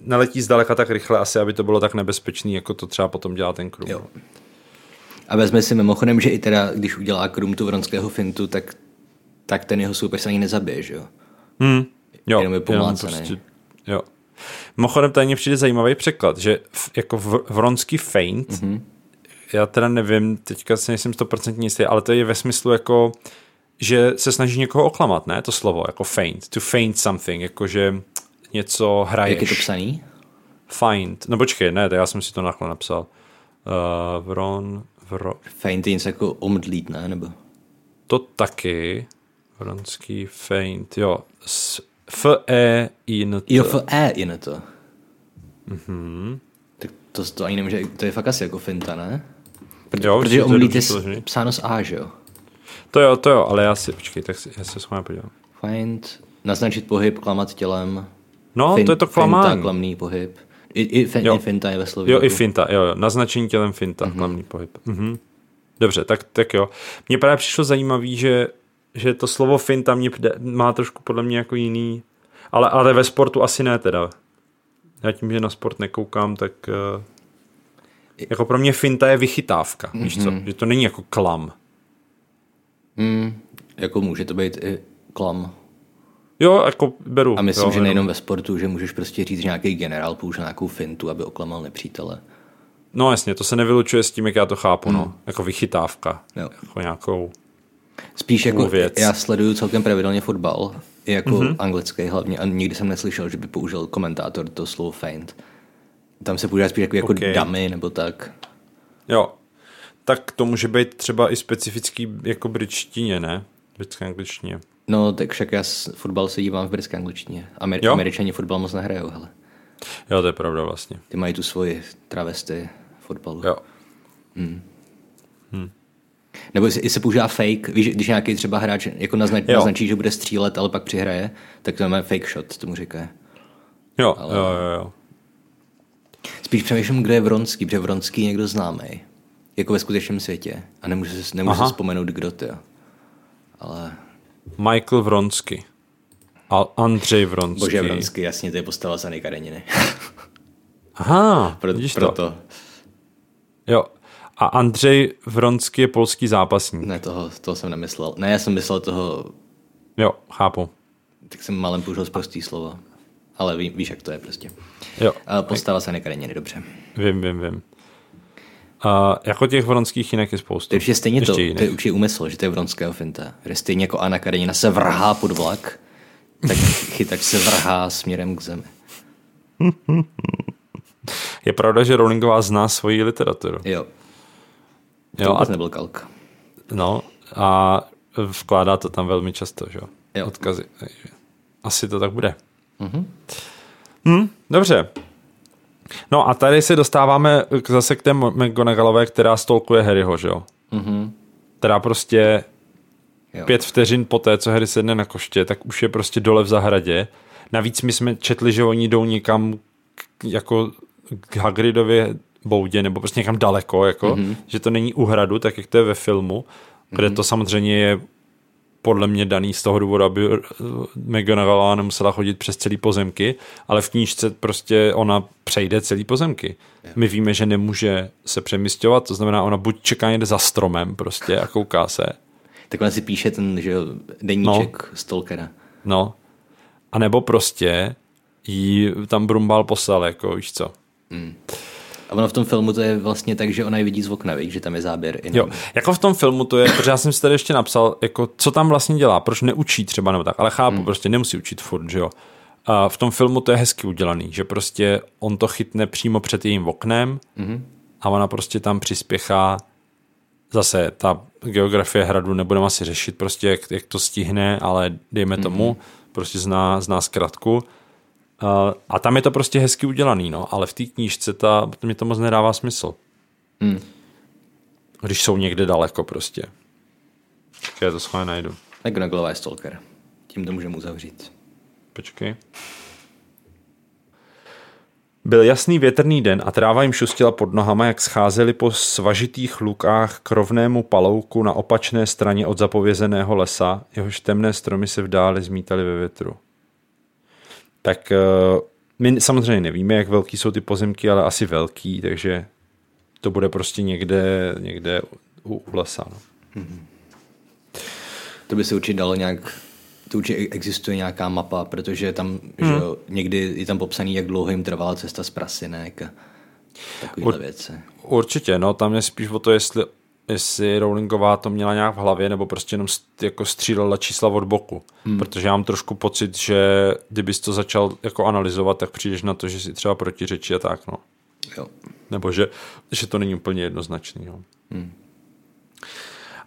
neletí zdaleka tak rychle asi, aby to bylo tak nebezpečný, jako to třeba potom dělá ten Krum. Jo. A vezme si mimochodem, že i teda, když udělá Krum tu vronského fintu, tak, tak ten jeho soupeř se ani nezabije, že jo? Hmm. Jo, Jenom je pomlácený. Prostě, jo. Mimochodem, tady mě přijde zajímavý překlad, že v, jako v, vronský feint, mm-hmm. já teda nevím, teďka si nejsem 100% jistý, ale to je ve smyslu jako, že se snaží někoho oklamat, ne? To slovo, jako feint, to feint something, jakože něco hraješ. Jak je to psaný? Find. No počkej, ne, já jsem si to naklo napsal. Uh, vron, vro... Feint je něco jako omdlít, ne? Nebo? To taky. Vronský feint, jo. F-E i n Jo, F-E i n to. Mhm. Tak to, to ani nemůže, to je fakt asi jako finta, ne? Protože, jo, protože omdlít je psáno s A, že jo? To jo, to jo, ale já si, počkej, tak si, já se s vámi podívám. Find, naznačit pohyb, klamat tělem. No, fin, to je to klamání. Finta, klamný pohyb. I, i, fin, jo. i finta je ve slově. Jo, i finta, jo, jo. Naznačení tělem finta, mm-hmm. klamný pohyb. Mhm. Dobře, tak, tak jo. Mně právě přišlo zajímavý, že, že to slovo finta mě má trošku podle mě jako jiný, ale, ale ve sportu asi ne teda. Já tím, že na sport nekoukám, tak uh, jako pro mě finta je vychytávka, mm-hmm. víš co? Mhm. Že to není jako klam. Mm, jako může to být i klam. Jo, jako beru. A myslím, jo, že nejenom ve sportu, že můžeš prostě říct, že nějaký generál použil nějakou fintu, aby oklamal nepřítele. No jasně, to se nevylučuje s tím, jak já to chápu, no. no. Jako vychytávka. Jo. Jako nějakou Spíš jako věc. já sleduju celkem pravidelně fotbal, jako mm-hmm. anglický hlavně, a nikdy jsem neslyšel, že by použil komentátor to slovo feint. Tam se používá spíš jako, jako okay. dummy nebo tak. Jo, tak to může být třeba i specifický jako britštině, ne? Britské angličtině. No, tak však já fotbal se dívám v britské angličtině. Amer- jo? Američani fotbal moc nehrajou, hele. Jo, to je pravda vlastně. Ty mají tu svoji travesty fotbalu. Jo. Hmm. Hmm. Nebo jestli se používá fake, víš, když nějaký třeba hráč jako naznač, naznačí, že bude střílet, ale pak přihraje, tak to máme fake shot, tomu říká. Jo, ale... jo, jo, jo. Spíš přemýšlím, kdo je Vronský, protože Vronský je někdo známý. Jako ve skutečném světě. A nemůžu, se, nemůžu se vzpomenout, kdo to je. Ale... Michael Vronsky. A Andřej Vronsky. Bože Vronsky, jasně, to je postava Zany Kareniny. Aha, Pro, vidíš proto. to. Jo. A Andřej Vronsky je polský zápasník. Ne, toho, toho jsem nemyslel. Ne, já jsem myslel toho... Jo, chápu. Tak jsem malem použil z prostý slova. Ale ví, víš, jak to je prostě. Jo. Postava se nekareněny, dobře. Vím, vím, vím. A jako těch vronských jinak je spoustu. Takže stejně Ještě to, jiných. to je určitě úmysl, že to je vronského finta. Že stejně jako Anna Karenina se vrhá pod vlak, tak chytač se vrhá směrem k zemi. Je pravda, že Rowlingová zná svoji literaturu. Jo. To jo, a nebyl kalk. No a vkládá to tam velmi často, že jo? Odkazy. Asi to tak bude. Mm-hmm. Hm, dobře. No a tady se dostáváme zase k té McGonagallové, která stolkuje Harryho, že jo? Mm-hmm. Která prostě jo. pět vteřin po té, co Harry sedne na koště, tak už je prostě dole v zahradě. Navíc my jsme četli, že oni jdou někam k, jako k Hagridově boudě, nebo prostě někam daleko, jako, mm-hmm. že to není u hradu, tak jak to je ve filmu, kde mm-hmm. to samozřejmě je podle mě daný z toho důvodu, aby McGonagallová nemusela chodit přes celý pozemky, ale v knížce prostě ona přejde celý pozemky. My víme, že nemůže se přemysťovat, to znamená, ona buď čeká někde za stromem prostě a kouká se. Tak ona si píše ten, že deníček no. Stalkera. No. A nebo prostě jí tam Brumbal poslal, jako víš co. Mm. A ono v tom filmu to je vlastně tak, že ona je vidí z okna, víš, že tam je záběr. Jo, jako v tom filmu to je, protože já jsem si tady ještě napsal, jako co tam vlastně dělá, proč neučí třeba nebo tak, ale chápu, hmm. prostě nemusí učit furt, že jo. A v tom filmu to je hezky udělaný, že prostě on to chytne přímo před jejím oknem hmm. a ona prostě tam přispěchá zase ta geografie hradu nebudeme asi řešit prostě, jak, jak to stihne, ale dejme tomu, mm-hmm. prostě zná, zná zkratku a tam je to prostě hezky udělaný, no, ale v té knížce ta, mi to moc nedává smysl. Hmm. Když jsou někde daleko prostě. Tak já to schválně najdu. McGonagall je stalker. Tím to můžeme uzavřít. Počkej. Byl jasný větrný den a tráva jim šustila pod nohama, jak scházeli po svažitých lukách k rovnému palouku na opačné straně od zapovězeného lesa, jehož temné stromy se v dáli zmítaly ve větru tak uh, my samozřejmě nevíme, jak velký jsou ty pozemky, ale asi velký, takže to bude prostě někde, někde u, u lesa. No. Mm-hmm. To by se určitě dalo nějak to určitě existuje nějaká mapa, protože tam, hmm. že jo, někdy je tam popsaný, jak dlouho jim trvala cesta z Prasinek a takovéhle Ur, věci. Určitě, no, tam je spíš o to, jestli jestli Rowlingová to měla nějak v hlavě, nebo prostě jenom jako střílela čísla od boku. Hmm. Protože já mám trošku pocit, že kdybys to začal jako analyzovat, tak přijdeš na to, že si třeba protiřečí a tak, no. Jo. Nebo že, že to není úplně jednoznačný, no. Hmm.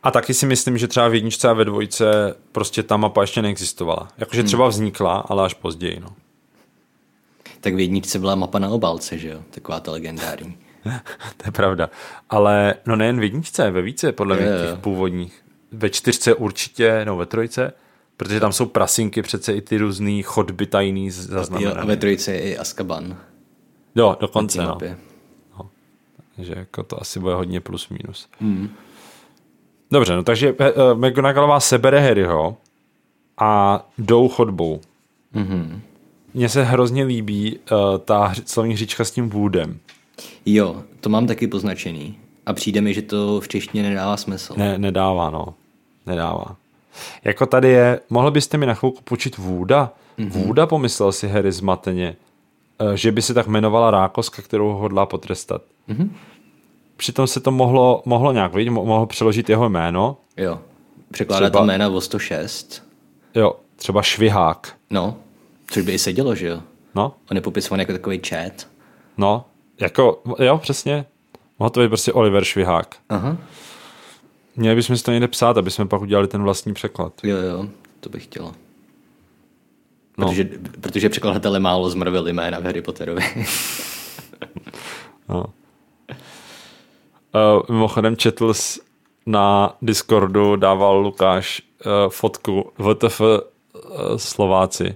A taky si myslím, že třeba v jedničce a ve dvojce prostě ta mapa ještě neexistovala. Jakože hmm. třeba vznikla, ale až později, no. Tak v jedničce byla mapa na obálce, že jo? Taková ta legendární. to je pravda. Ale no nejen v jedničce, ve více podle mě těch původních. Ve čtyřce určitě, no ve trojce, protože tam jsou prasinky, přece i ty různý chodby tajný zaznamenané. Jo, ve trojce je i Azkaban. Jo, dokonce, no. no. Takže jako to asi bude hodně plus minus. Mm. Dobře, no takže uh, McGonagallová sebere Harryho a jdou chodbou. Mm-hmm. Mně se hrozně líbí uh, ta slovní hříčka s tím Woodem. Jo, to mám taky poznačený. A přijde mi, že to v češtině nedává smysl. Ne, nedává, no. Nedává. Jako tady je, mohli byste mi na chvilku počít Vůda? Mm-hmm. Vůda pomyslel si Harry zmateně, eh, že by se tak jmenovala rákoska, kterou hodlá potrestat. Mm-hmm. Přitom se to mohlo, mohlo nějak vidět, mohlo přeložit jeho jméno. Jo. Překládá třeba, to jména o 106. Jo, třeba Švihák. No, což by i sedělo, že jo? No. On je popisovaný jako takový chat. No, jako, jo, přesně. Mohl to být prostě Oliver Švihák. Aha. Měli bychom si to někde psát, aby jsme pak udělali ten vlastní překlad. Jo, jo, to bych chtěla. No. Protože, protože překladatele málo zmrvil jména v Harry Potterovi. no. Uh, mimochodem četl na Discordu, dával Lukáš uh, fotku VTF uh, Slováci.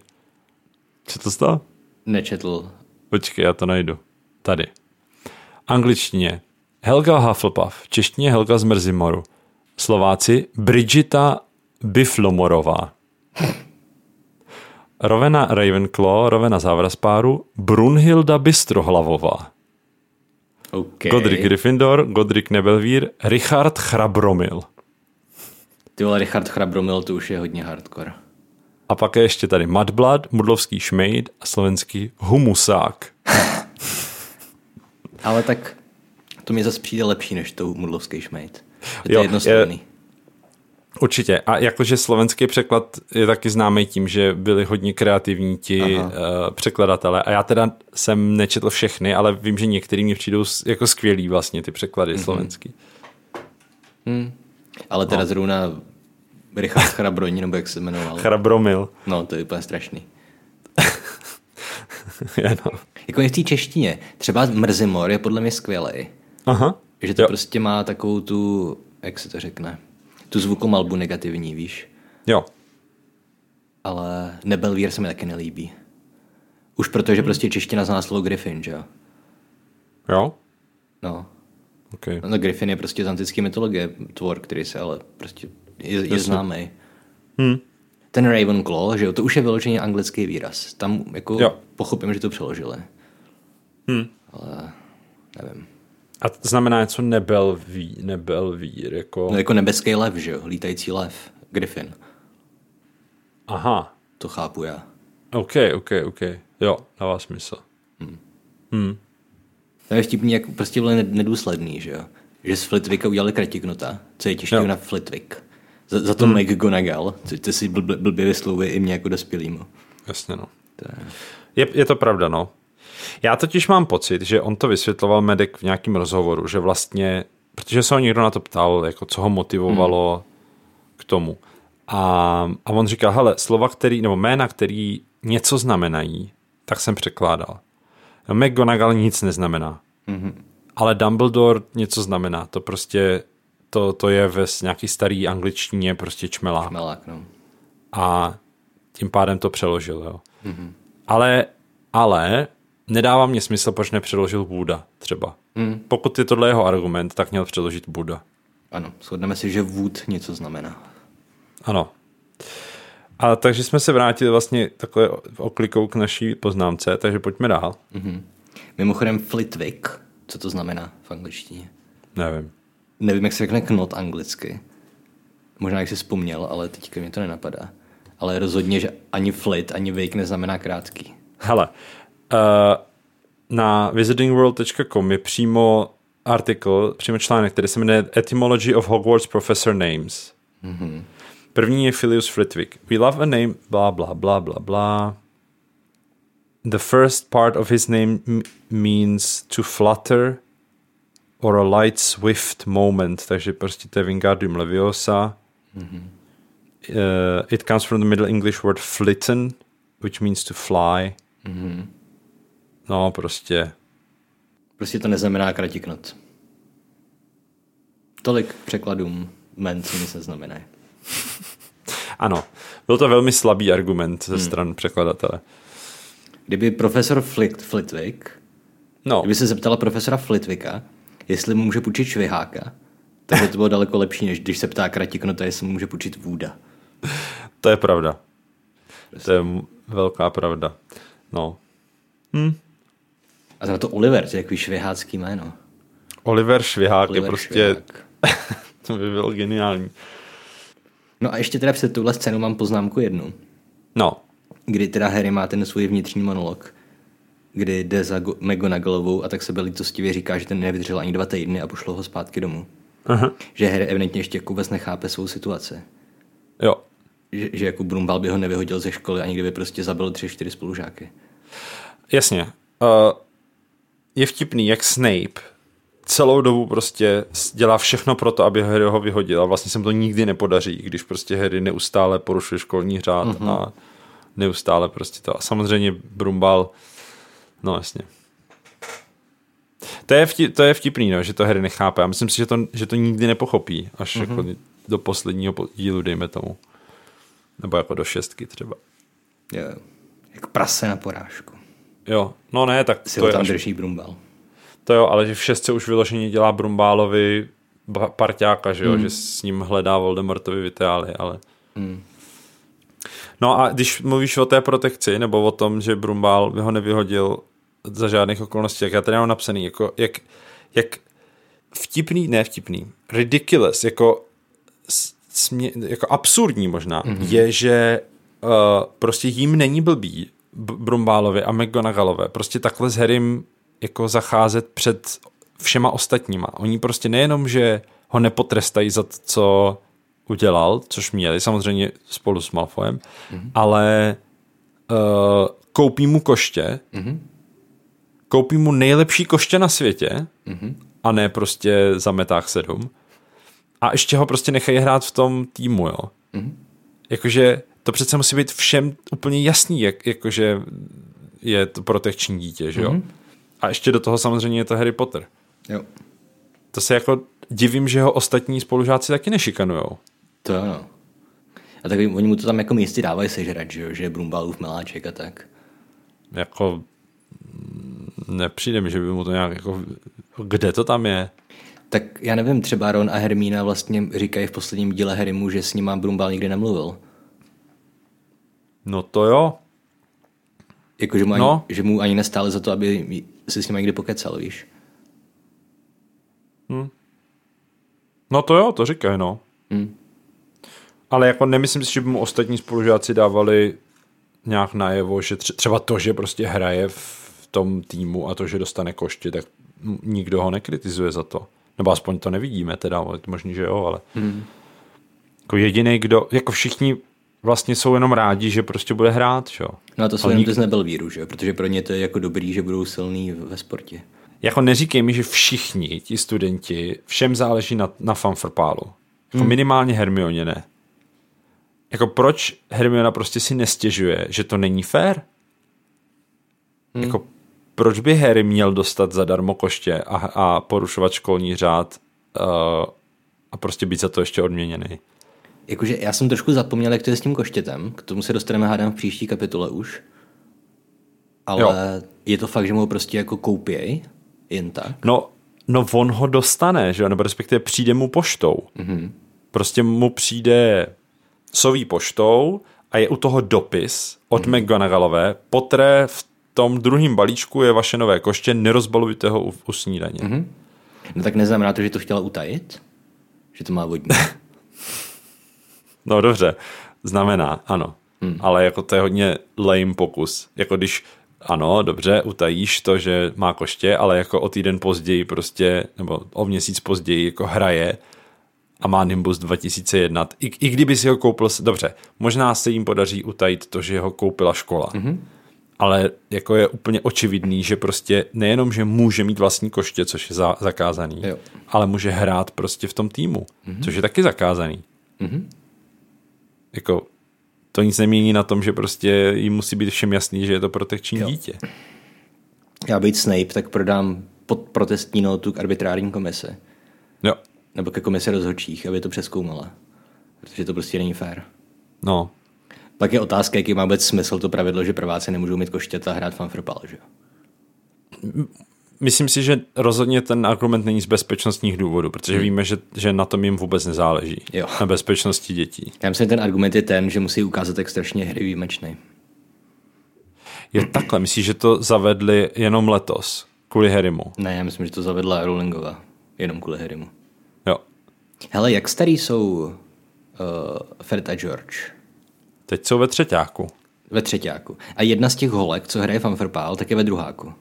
Četl jsi to? Nečetl. Počkej, já to najdu. Tady. Angličtině Helga Hufflepuff, češtině Helga z Mrzimoru. Slováci Bridgita Biflomorová. Rovena Ravenclaw, Rovena Závraspáru, Brunhilda Bystrohlavová. Okay. Godric Gryffindor, Godric Nebelvír, Richard Chrabromil. Ty vole, Richard Chrabromil, to už je hodně hardcore. A pak je ještě tady Mudblood, Mudlovský šmejd a slovenský Humusák. Ale tak to mi zase přijde lepší než to Mudlovský šmejd. Je to jo, jednostranný. Je, Určitě. A jakože slovenský překlad je taky známý tím, že byli hodně kreativní ti uh, překladatelé. A já teda jsem nečetl všechny, ale vím, že některý mě přijdou jako skvělý vlastně ty překlady mm-hmm. slovenský. Hmm. Ale teda no. zrovna Richard Chrabroní, nebo jak se jmenoval. Chrabromil. No, to je úplně strašný. je, no. Jako je v té češtině. Třeba Mrzimor je podle mě skvělý. Aha. Že to jo. prostě má takovou tu, jak se to řekne, tu zvukomalbu negativní, víš? Jo. Ale Nebelvír se mi taky nelíbí. Už protože hmm. prostě čeština zná slovo Griffin, že jo? Jo? No. Okay. No, Griffin je prostě z antické mytologie tvor, který se ale prostě je, je známý. Hmm. Ten Ravenclaw, že jo, to už je vyloženě anglický výraz. Tam jako jo. pochopím, že to přeložili. Hmm. Ale nevím. A to znamená něco nebelví, nebelvír, jako... No jako nebeský lev, že jo? Lítající lev. Griffin. Aha. To chápu já. OK, OK, OK. Jo, dává smysl. Hmm. Hmm. To je vtipný, jak prostě byly nedůsledný, že jo? Že z Flitwicka udělali kratiknuta, co je těžké na Flitwick. Za, za to hmm. McGonagall, co ty si blbě, vyslovuje i mě jako dospělýmu. Jasně, no. To je... Je, je to pravda, no. Já totiž mám pocit, že on to vysvětloval Medek v nějakém rozhovoru, že vlastně, protože se ho někdo na to ptal, jako co ho motivovalo hmm. k tomu. A, a on říkal, hele, slova, který, nebo jména, který něco znamenají, tak jsem překládal. McGonagall nic neznamená. Mm-hmm. Ale Dumbledore něco znamená. To prostě, to, to je ve nějaký starý angličtině prostě čmelák. Čmelák, no. A tím pádem to přeložil, jo. Mm-hmm. Ale, ale nedává mě smysl, proč nepřeložil Buda třeba. Mm. Pokud je tohle jeho argument, tak měl přeložit Buda. Ano, shodneme si, že Wood něco znamená. Ano. A takže jsme se vrátili vlastně takhle oklikou k naší poznámce, takže pojďme dál. Mm-hmm. Mimochodem Flitwick, co to znamená v angličtině? Nevím. Nevím, jak se řekne knot anglicky. Možná, jak jsi vzpomněl, ale teďka mě to nenapadá. Ale rozhodně, že ani flit, ani wake neznamená krátký. Hele, na visitingworld.com je přímo artikel, přímo článek, který se jmenuje Etymology of Hogwarts Professor Names. Mm-hmm. První je Filius Flitwick. We love a name, bla, bla, bla, bla, bla. The first part of his name means to flutter or a light swift moment, takže prostě to je Wingardium Leviosa. Mm-hmm. Uh, it comes from the Middle English word flitten, which means to fly. Mm-hmm. No, prostě. Prostě to neznamená kratiknot. Tolik překladům men, co mi se znamená. ano, byl to velmi slabý argument ze hmm. stran překladatele. Kdyby profesor Flit, Flitwick, no. kdyby se zeptala profesora Flitwicka, jestli mu může půjčit šviháka, Takže to bylo daleko lepší, než když se ptá kratiknota, jestli mu může půjčit vůda. To je pravda. To je m- velká pravda. No. A za to Oliver, to je takový švěhácký jméno. Oliver Švihák Oliver je prostě, Švihák. to by bylo geniální. No a ještě teda před tuhle scénu mám poznámku jednu, No, kdy teda Harry má ten svůj vnitřní monolog, kdy jde za Go- McGonagallovou a tak se lítostivě říká, že ten nevydržel ani dva týdny a pošlo ho zpátky domů. Aha. Že Harry evidentně ještě jako vůbec nechápe svou situaci. jo. Že, že jako Brumbal by ho nevyhodil ze školy, ani kdyby prostě zabil tři, čtyři spolužáky. Jasně. Uh, je vtipný, jak Snape celou dobu prostě dělá všechno pro to, aby Harry ho vyhodil a vlastně se mu to nikdy nepodaří, když prostě Harry neustále porušuje školní řád mm-hmm. a neustále prostě to. A samozřejmě Brumbal, no jasně. To je, vtip, to je vtipný, no, že to Harry nechápe. Já myslím si, že to, že to nikdy nepochopí, až mm-hmm. jako do posledního po- dílu, dejme tomu. Nebo jako do šestky třeba. Jo. Jako prase na porážku. Jo, no ne, tak Si to ho je tam až drží Brumbal. To jo, ale že v šestce už vyloženě dělá Brumbálovi parťáka, že jo, mm. že s ním hledá Voldemortovi vitály, ale... Mm. No a když mluvíš o té protekci, nebo o tom, že Brumbál by ho nevyhodil za žádných okolností, tak já tady mám napsaný, jako, jak, jak vtipný, ne vtipný, ridiculous, jako, smě, jako absurdní možná, mm-hmm. je, že uh, prostě jim není blbý Brumbálovi a McGonagallové, prostě takhle s Harrym jako zacházet před všema ostatníma. Oni prostě nejenom, že ho nepotrestají za to, co udělal, což měli samozřejmě spolu s Malfoyem, mm-hmm. ale uh, koupí mu koště, mm-hmm. koupí mu nejlepší koště na světě mm-hmm. a ne prostě za meták sedm. A ještě ho prostě nechají hrát v tom týmu, jo. Mm-hmm. Jakože to přece musí být všem úplně jasný, jak, jakože je to protekční dítě, že jo. Mm-hmm. A ještě do toho samozřejmě je to Harry Potter. Jo. To se jako divím, že ho ostatní spolužáci taky nešikanujou. To jo, no. A tak oni mu to tam jako místy dávají sežrat, že jo, že je Brumbalův miláček a tak. Jako mm, nepřijde mi, že by mu to nějak jako, kde to tam je? Tak já nevím, třeba Ron a Hermína vlastně říkají v posledním díle Harrymu, že s ním Brumbal nikdy nemluvil. No to jo. Jako, že mu, ani, No. že mu ani nestále za to, aby si s ním někdy pokecal, víš? No to jo, to říkají, no. Hmm. Ale jako nemyslím si, že by mu ostatní spolužáci dávali nějak najevo, že tře- třeba to, že prostě hraje v tom týmu a to, že dostane koště, tak nikdo ho nekritizuje za to. Nebo aspoň to nevidíme teda, možný, že jo, ale Hmm. jako jediný, kdo, jako všichni vlastně jsou jenom rádi, že prostě bude hrát, že jo. No a to jsou jenom nik- nebyl víru, že jo? Protože pro ně to je jako dobrý, že budou silný ve sportě. Jako neříkej mi, že všichni ti studenti, všem záleží na, na fanfrpálu. Jako hmm. minimálně Hermioně ne. Jako proč Hermiona prostě si nestěžuje, že to není fér? Hmm. Jako proč by Harry měl dostat zadarmo koště a, a porušovat školní řád uh, a prostě být za to ještě odměněný? Jakože já jsem trošku zapomněl, jak to je s tím koštětem. K tomu se dostaneme hádám v příští kapitole už. Ale Jo. je to fakt, že mu ho prostě jako koupěj, jen tak. No, no on ho dostane, že jo? nebo respektive přijde mu poštou. Mm-hmm. Prostě mu přijde soví poštou a je u toho dopis od mm-hmm. McGonagallové, potré v tom druhém balíčku je vaše nové koště, nerozbalujte ho u, u snídaně. Mm-hmm. No tak neznamená to, že to chtěla utajit? Že to má vodní. No dobře, znamená, ano. Hmm. Ale jako to je hodně lame pokus. Jako když, ano, dobře, utajíš to, že má koště, ale jako o týden později prostě, nebo o měsíc později jako hraje a má Nimbus 2001. I, i kdyby si ho koupil, dobře, možná se jim podaří utajit to, že ho koupila škola. Mm-hmm. Ale jako je úplně očividný, že prostě nejenom, že může mít vlastní koště, což je za, zakázaný, Jo. ale může hrát prostě v tom týmu, mm-hmm. což je taky zakázaný jako to nic nemění na tom, že prostě jim musí být všem jasný, že je to protekční Jo. dítě. Já být Snape, tak prodám pod protestní notu k arbitrární komisi. Jo, Nebo ke komisi rozhodčích, aby to přeskoumala. Protože to prostě není fér. no. Pak je otázka, jaký má vůbec smysl to pravidlo, že prváci nemůžou mít koštěta a hrát fanfrpal, že jo? Myslím si, že rozhodně ten argument není z bezpečnostních důvodů, protože hmm. víme, že, že na tom jim vůbec nezáleží. Jo. Na bezpečnosti dětí. Já myslím, že ten argument je ten, že musí ukázat, jak strašně hry výjimečný. Je takhle, myslíš, že to zavedli jenom letos, kvůli Harrymu? Ne, já myslím, že to zavedla Rowlingova, jenom kvůli Harrymu. Jo. Hele, jak starý jsou uh, Fred a George? Teď jsou ve třetíku. Ve třetíku. A jedna z těch holek, co hraje Fanfrpál, tak je ve druháku.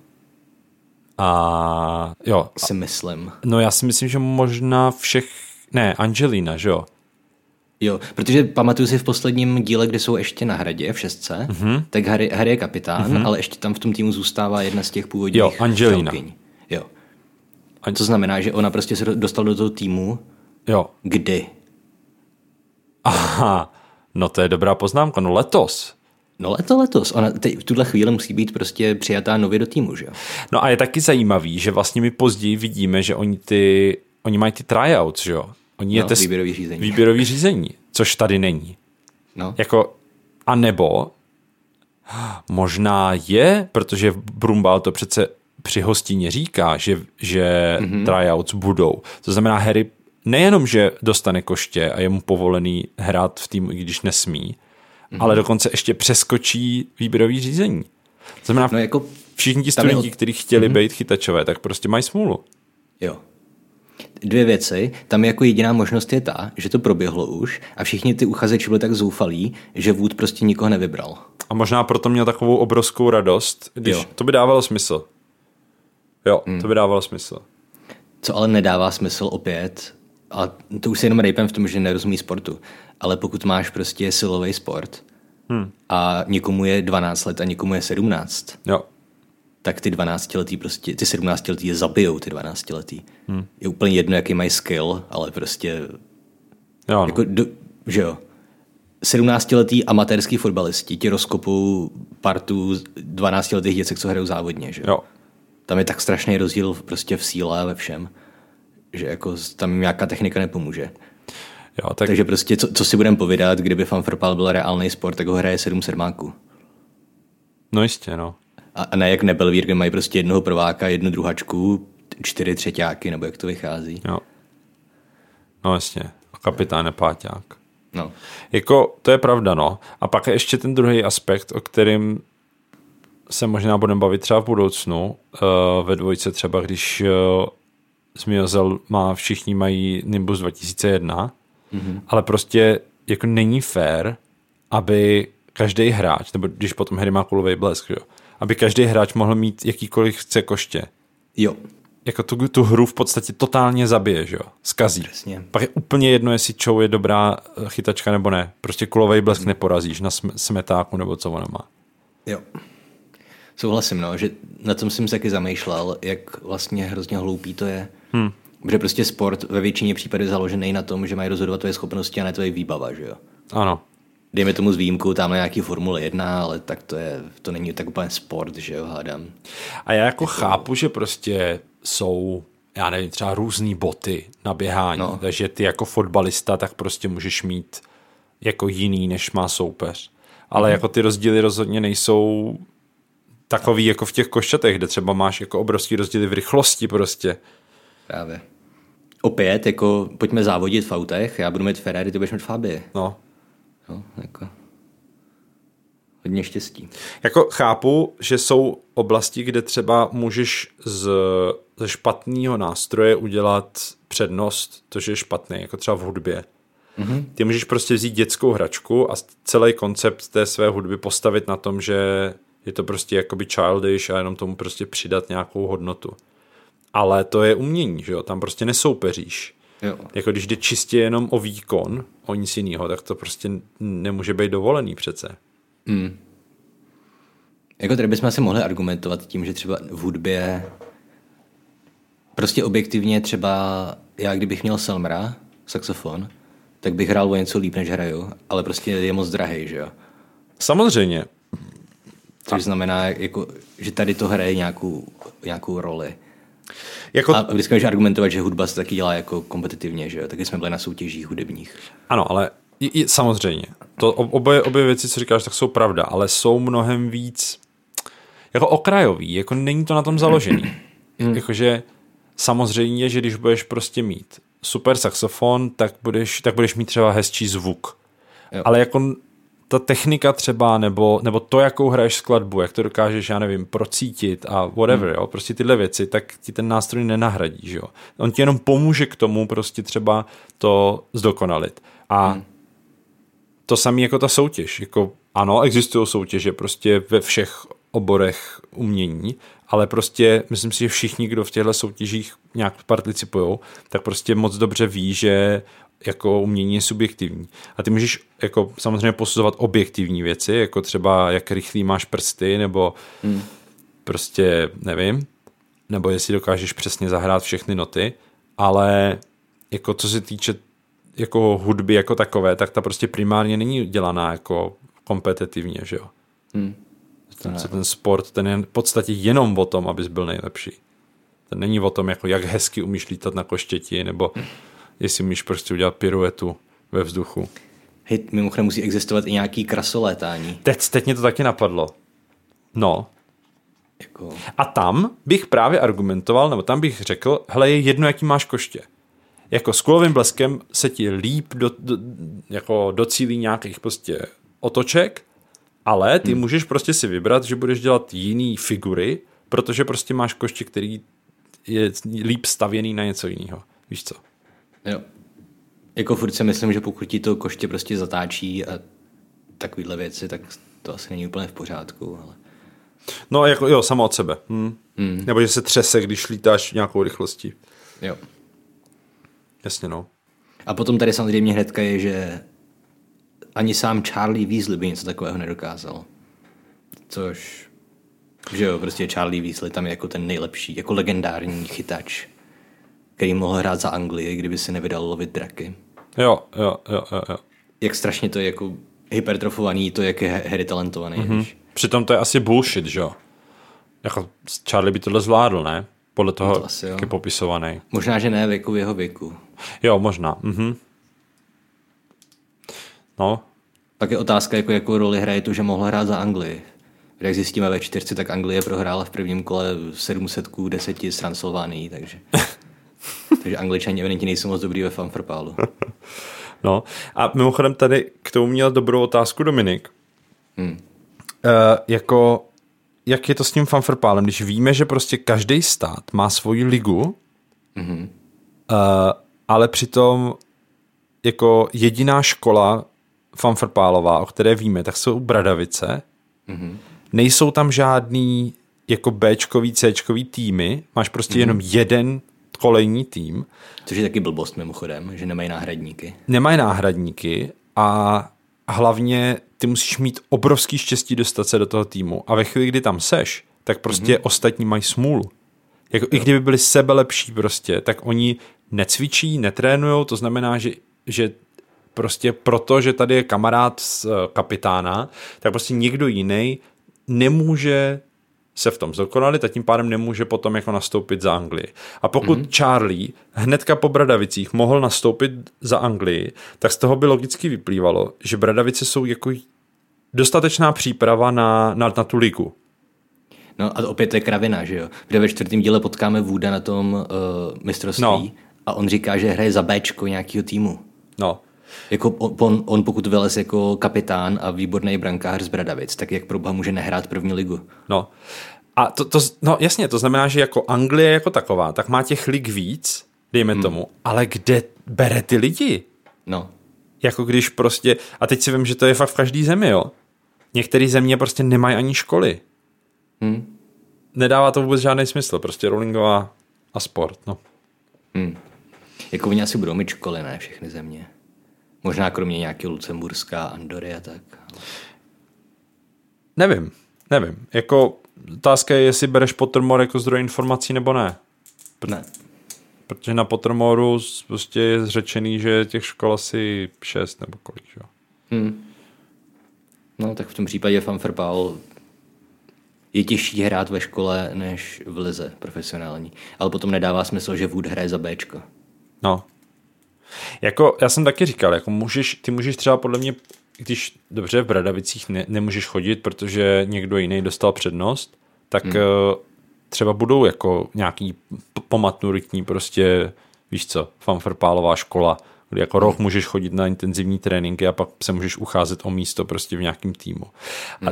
A jo, Si myslím. no já si myslím, že možná všech, ne, Angelina, že jo? Jo, protože pamatuju si v posledním díle, kde jsou ještě na hradě v šestce, Mhm. mm-hmm. tak Harry, Harry je kapitán, mm-hmm. ale ještě tam v tom týmu zůstává jedna z těch původních Jo, Angelina. žalkyň. Jo. An- To znamená, že ona prostě se dostala do toho týmu, Jo. kdy? Aha, no to je dobrá poznámka, no letos. No leto letos. Ona teď, v tuhle chvíli musí být prostě přijatá nově do týmu, že jo? No a je taky zajímavý, že vlastně my později vidíme, že oni ty, oni mají ty tryouts, že jo? Oni je No, test, výběrový řízení. výběrový řízení, což tady není. No. Jako, a nebo možná je, protože Brumbal to přece při hostině říká, že, že Mhm. mm-hmm. tryouts budou. To znamená, Harry nejenom, že dostane koště a je mu povolený hrát v týmu, i když nesmí. Mm-hmm. ale dokonce ještě přeskočí výběrový řízení. To znamená, No jako, všichni ti studenti, od- kteří chtěli mm-hmm. být chytačové, tak prostě mají smůlu. jo. Dvě věci. Tam jako jediná možnost je ta, že to proběhlo už a všichni ty uchazeči byli tak zoufalí, že Wood prostě nikoho nevybral. A možná proto měl takovou obrovskou radost, když Jo. to by dávalo smysl. Jo, mm. to by dávalo smysl. Co ale nedává smysl opět, a to už se jenom rejpem v tom, že nerozumí sportu, ale pokud máš prostě silový sport hmm. a někomu je 12 let a někomu je 17, Jo, tak ty 12 letý prostě, ty 17 letý je zabijou, ty 12 letý. Hmm. Je úplně jedno, jaký mají skill, ale prostě, jo no. jako, do, že jo, 17-letý amatérský fotbalisti ti rozkopou partu 12-letých děcek, co hrajou závodně, že jo. Tam je tak strašný rozdíl prostě v síle a ve všem, že jako tam jim nějaká technika nepomůže. Jo, tak Takže prostě, co, co si budeme povídat, kdyby fanfrpal byl reálný sport, tak ho hraje sedm sedmáků. no jistě, no. A, a ne jak Nebelvír, kde mají prostě jednoho prváka, jednu druhačku, čtyři třetíáky, nebo jak to vychází. Jo. No jasně. A kapitán je páťák. No. Jako, to je pravda, no. A pak je ještě ten druhý aspekt, o kterým se možná budeme bavit třeba v budoucnu, uh, ve dvojce třeba, když uh, Zmiozel má, všichni mají Nimbus 2001, mm-hmm. ale prostě jako není fair, aby každý hráč, nebo když potom hry má kulový blesk, jo, aby každý hráč mohl mít jakýkoliv chce koště. Jo, Jako tu, tu hru v podstatě totálně zabije, že jo, zkazí. Přesně. Pak je úplně jedno, jestli Chou je dobrá eh, chytačka nebo ne. Prostě kulový blesk Mhm. neporazíš na sm- smetáku nebo co ona má. jo. Souhlasím, no, že na tom jsem se taky zamýšlel, jak vlastně hrozně hloupý to je. Hmm. Protože prostě sport ve většině případů je založený na tom, že mají rozhodovat tvoje schopnosti a ne tvoje výbava, že jo. Ano. Dejme tomu s výjimkou tam nějaký Formule 1, ale tak to je, to není tak úplně sport, že jo, hádám. A já jako chápu, že prostě jsou, já nevím, třeba různý boty na běhání, no. Takže ty jako fotbalista tak prostě můžeš mít jako jiný, než má soupeř. Ale mm. jako ty rozdíly rozhodně nejsou takový jako v těch košťatech, kde třeba máš jako obrovský rozdíly v rychlosti prostě. Právě. Opět, jako pojďme závodit v autech, já budu mít Ferrari, ty budeš mít Fabie. No. No, jako. Hodně štěstí. Jako chápu, že jsou oblasti, kde třeba můžeš z, ze špatného nástroje udělat přednost, to, že je špatný, jako třeba v hudbě. Mm-hmm. Ty můžeš prostě vzít dětskou hračku a celý koncept té své hudby postavit na tom, že je to prostě jakoby childish a jenom tomu prostě přidat nějakou hodnotu. Ale to je umění, že jo? Tam prostě nesoupeříš. Jo. Jako když jde čistě jenom o výkon, o nic jiného, tak to prostě nemůže být dovolený přece. Jako tady bychom asi mohli argumentovat tím, že třeba v hudbě prostě objektivně třeba já kdybych měl Selmra, saxofon, tak bych hrál o něco líp, než hraju, ale prostě je moc drahý, že jo. Samozřejmě, Což znamená, jako, že tady to hraje nějakou, nějakou roli. Jako, A vždycky můžeš argumentovat, že hudba se taky dělá jako kompetitivně, že jo. Taky jsme byli na soutěžích hudebních. Ano, ale i, i, samozřejmě. To obě, obě věci, co říkáš, tak jsou pravda, ale jsou mnohem víc jako okrajový, jako není to na tom založený. hmm. jakože samozřejmě, že když budeš prostě mít super saxofon, tak budeš, tak budeš mít třeba hezčí zvuk. Jo. Ale jako ta technika třeba, nebo, nebo to, jakou hraješ skladbu, jak to dokážeš, já nevím, procítit a whatever, hmm. jo, prostě tyhle věci, tak ti ten nástroj nenahradí, že jo. On ti jenom pomůže k tomu prostě třeba to zdokonalit. A hmm. to samé jako ta soutěž, jako ano, existují soutěže prostě ve všech oborech umění, ale prostě myslím si, že všichni, kdo v těchto soutěžích nějak participují, tak prostě moc dobře ví, že jako umění je subjektivní. A ty můžeš jako samozřejmě posuzovat objektivní věci, jako třeba jak rychlý máš prsty, nebo hmm. prostě nevím, nebo jestli dokážeš přesně zahrát všechny noty, ale jako co se týče jako hudby jako takové, tak ta prostě primárně není dělaná jako kompetitivně, že jo. Hmm. Ten, ten sport, ten je v podstatě jenom o tom, abys byl nejlepší. Ten není o tom, jako jak hezky umíš lítat na koštěti, nebo hmm jestli můžeš prostě udělat piruetu ve vzduchu. Hej, mimochodem musí existovat i nějaký krasolétání. Teď, teď mě to taky napadlo. No. Jako... A tam bych právě argumentoval, nebo tam bych řekl, hele, je jedno, jaký máš koště. Jako s kulovým bleskem se ti líp do, do, jako docílí nějakých prostě otoček, ale ty hmm. můžeš prostě si vybrat, že budeš dělat jiný figury, protože prostě máš koště, který je líp stavěný na něco jiného. Víš co? Jo. Jako furt si myslím, že pokud ti to koště prostě zatáčí a takovýhle věci, tak to asi není úplně v pořádku, ale... No, jako jo, samo od sebe. Hm. Hmm. Nebo že se třese, když lítáš nějakou rychlostí. Jo. Jasně, no. A potom tady samozřejmě hnedka je, že ani sám Charlie Weasley by něco takového nedokázal. Což, že jo, prostě Charlie Weasley tam je jako ten nejlepší, jako legendární chytač který mohl hrát za Anglii, kdyby se nevydal lovit draky. Jo, jo, jo, jo. jo. Jak strašně to je jako hypertrofovaný, to jak je Harry talentovaný. Mm-hmm. Přitom to je asi bullshit, že jo? Jako Charlie by tohle zvládl, ne? Podle toho, no to asi, jak je popisovaný. Možná, že ne věku jeho věku. Jo, možná. Mhm. No. Pak je otázka, jako, jakou roli hraje to, že mohl hrát za Anglii. Jak zjistíme ve čtyřci, tak Anglie prohrála v prvním kole 700 k 10 s Transylvánií, takže... Takže angličani evidentně nejsou moc dobrý ve fanfrpálu. no a mimochodem tady k tomu měl dobrou otázku Dominik. Hmm. Uh, jako, jak je to s tím fanfrpálem, když víme, že prostě každý stát má svoji ligu, hmm. uh, ale přitom jako jediná škola fanfrpálová, o které víme, tak jsou Bradavice. Mm-hmm. Nejsou tam žádný jako Bčkový, Cčkový týmy, máš prostě mm-hmm. jenom jeden kolejní tým. Což je taky blbost mimochodem, že nemají náhradníky. Nemají náhradníky a hlavně ty musíš mít obrovský štěstí dostat se do toho týmu a ve chvíli, kdy tam seš, tak prostě mm-hmm. ostatní mají smůlu. Jako, I kdyby byli sebe lepší prostě, tak oni necvičí, netrénujou, to znamená, že, že prostě proto, že tady je kamarád z eh, kapitána, tak prostě někdo jiný nemůže se v tom zdokonalit a tím pádem nemůže potom jako nastoupit za Anglii. A pokud mm-hmm. Charlie hnedka po Bradavicích mohl nastoupit za Anglii, tak z toho by logicky vyplývalo, že Bradavice jsou jako dostatečná příprava na, na, na tu ligu. No a opět to je kravina, že jo? Kde ve čtvrtém díle potkáme Vůda na tom uh, mistrovství no. a on říká, že hraje za Bčko nějakého týmu. No. Jako on, on pokud vylez jako kapitán a výborný brankář z Bradavic, tak jak proba může nehrát první ligu? No. A to, to, no jasně, to znamená, že jako Anglie jako taková, tak má těch lig víc, dejme hmm. tomu, ale kde bere ty lidi? No. Jako když prostě, a teď si vím, že to je fakt v každý zemi, jo. Některé země prostě nemají ani školy. Hmm. Nedává to vůbec žádný smysl, prostě rollingová a sport, no. Hmm. Jako oni asi budou mít školy, ne všechny země. Možná kromě nějakého Lucemburská, Andory a tak. Nevím, nevím. Jako otázka je, jestli bereš Pottermore jako zdroj informací nebo ne. Ne. Protože na Pottermoru prostě je zřečený, že těch škol asi šest nebo kolik, jo. Hmm. No tak v tom případě fanfrpál je těžší hrát ve škole než v lize profesionální. Ale potom nedává smysl, že Wood hraje za Bčko. No, jako, já jsem taky říkal, jako můžeš, ty můžeš třeba podle mě, když dobře v Bradavicích ne, nemůžeš chodit, protože někdo jiný dostal přednost, tak hmm. uh, třeba budou jako nějaký p- pomaturitní prostě, víš co, fanfrpálová škola, kdy jako rok můžeš chodit na intenzivní tréninky a pak se můžeš ucházet o místo prostě v nějakém týmu. A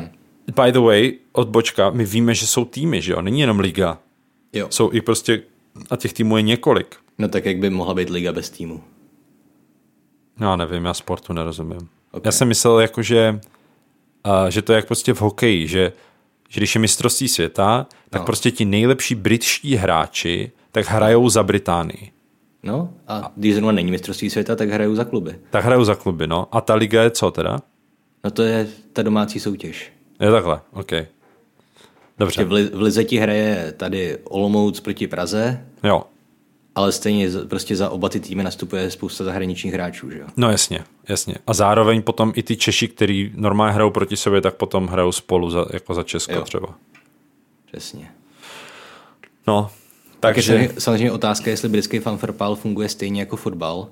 by the way, odbočka, my víme, že jsou týmy, že jo, není jenom liga. Jo. Jsou i prostě, a těch týmů je několik. No tak jak by mohla být liga bez týmu? Já nevím, já sportu nerozumím. Ok. Já jsem myslel, jako, že, a, že to je jak prostě v hokeji, že, že když je mistrovství světa, tak No. prostě ti nejlepší britští hráči tak hrajou za Británii. No a když zrovna není mistrovství světa, tak hrajou za kluby. Tak hrajou za kluby, no. A ta liga je co teda? No to je ta domácí soutěž. Je takhle, OK. Dobře, v, li, v Lize ti hraje tady Olomouc proti Praze, jo. Ale stejně prostě za oba ty týmy nastupuje spousta zahraničních hráčů, že jo? No jasně, jasně. A zároveň potom i ty Češi, který normálně hrajou proti sobě, tak potom hrajou spolu za, jako za Česko Jo. třeba. Přesně. No, Takže takže... samozřejmě, samozřejmě otázka, jestli britský fanfrpál funguje stejně jako fotbal.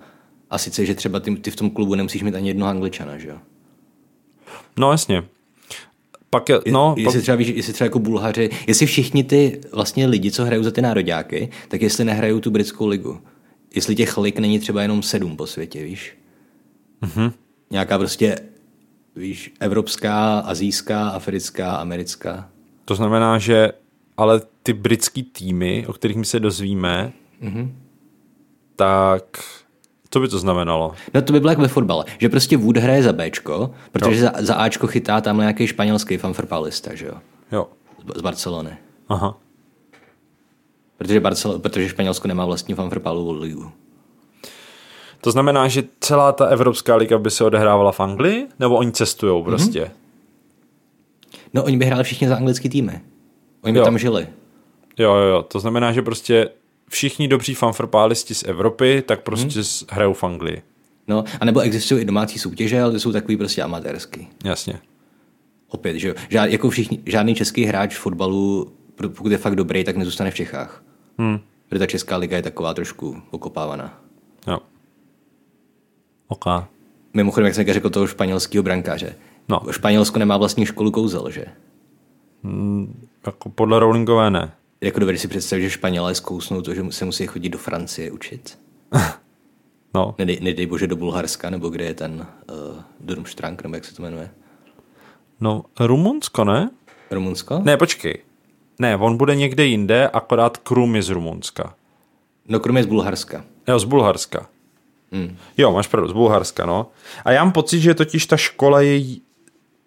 A sice, že třeba ty, ty v tom klubu nemusíš mít ani jednoho angličana, že jo? No jasně. Pak je, no, jestli pak, třeba víš, jestli třeba jako Bulhaři, jestli všichni ty vlastně lidi, co hrajou za ty nároďáky, tak jestli nehrajou tu britskou ligu. Jestli těch lig není třeba jenom sedm po světě, víš? Mm-hmm. Nějaká prostě, víš, evropská, azijská, africká, americká. to znamená, že ale ty britský týmy, o kterých my se dozvíme, Mhm. tak co by to znamenalo? No to by bylo jak ve fotbale, že prostě Wood hraje za Bčko, protože za, za Ačko chytá tam nějaký španělský fanfrpálista, že jo? Jo. Z, z Barcelony. Aha. Protože, Barcel, protože Španělsko nemá vlastní fanfrpálovou ligu. To znamená, že celá ta Evropská liga by se odehrávala v Anglii? Nebo oni cestujou prostě? Mm-hmm. No oni by hráli všichni za anglický týmy. Oni by Jo. tam žili. Jo, jo, jo. To znamená, že prostě všichni dobří fanfrpálisti z Evropy, tak prostě mm-hmm. hrajou v Anglii. No, anebo existují i domácí soutěže, ale ty jsou takový prostě amatérský. Jasně. Opět, že jo. Žád, jako všichni, žádný český hráč v fotbalu, pokud je fakt dobrý, tak nezůstane v Čechách. Hmm. Protože ta česká liga je taková trošku okopávaná. Jo. OK. Mimochodem, jak jsem řekl toho španělského brankáře. No. Španělsko nemá vlastní školu kouzel, že? Jako podle Rowlingové ne. Jako dovedeš si představit, že Španělé zkousnou to, že se musí chodit do Francie učit. No. Nedej, nedej bože do Bulharska, nebo kde je ten uh, Durmstrang, nebo jak se to jmenuje. No, Rumunsko, ne? Rumunsko? Ne, počkej. Ne, on bude někde jinde, akorát Krum je z Rumunska. No kromě z Bulharska. Jo, z Bulharska. Hmm. Jo, máš pravdu, z Bulharska, no. A já mám pocit, že totiž ta škola je,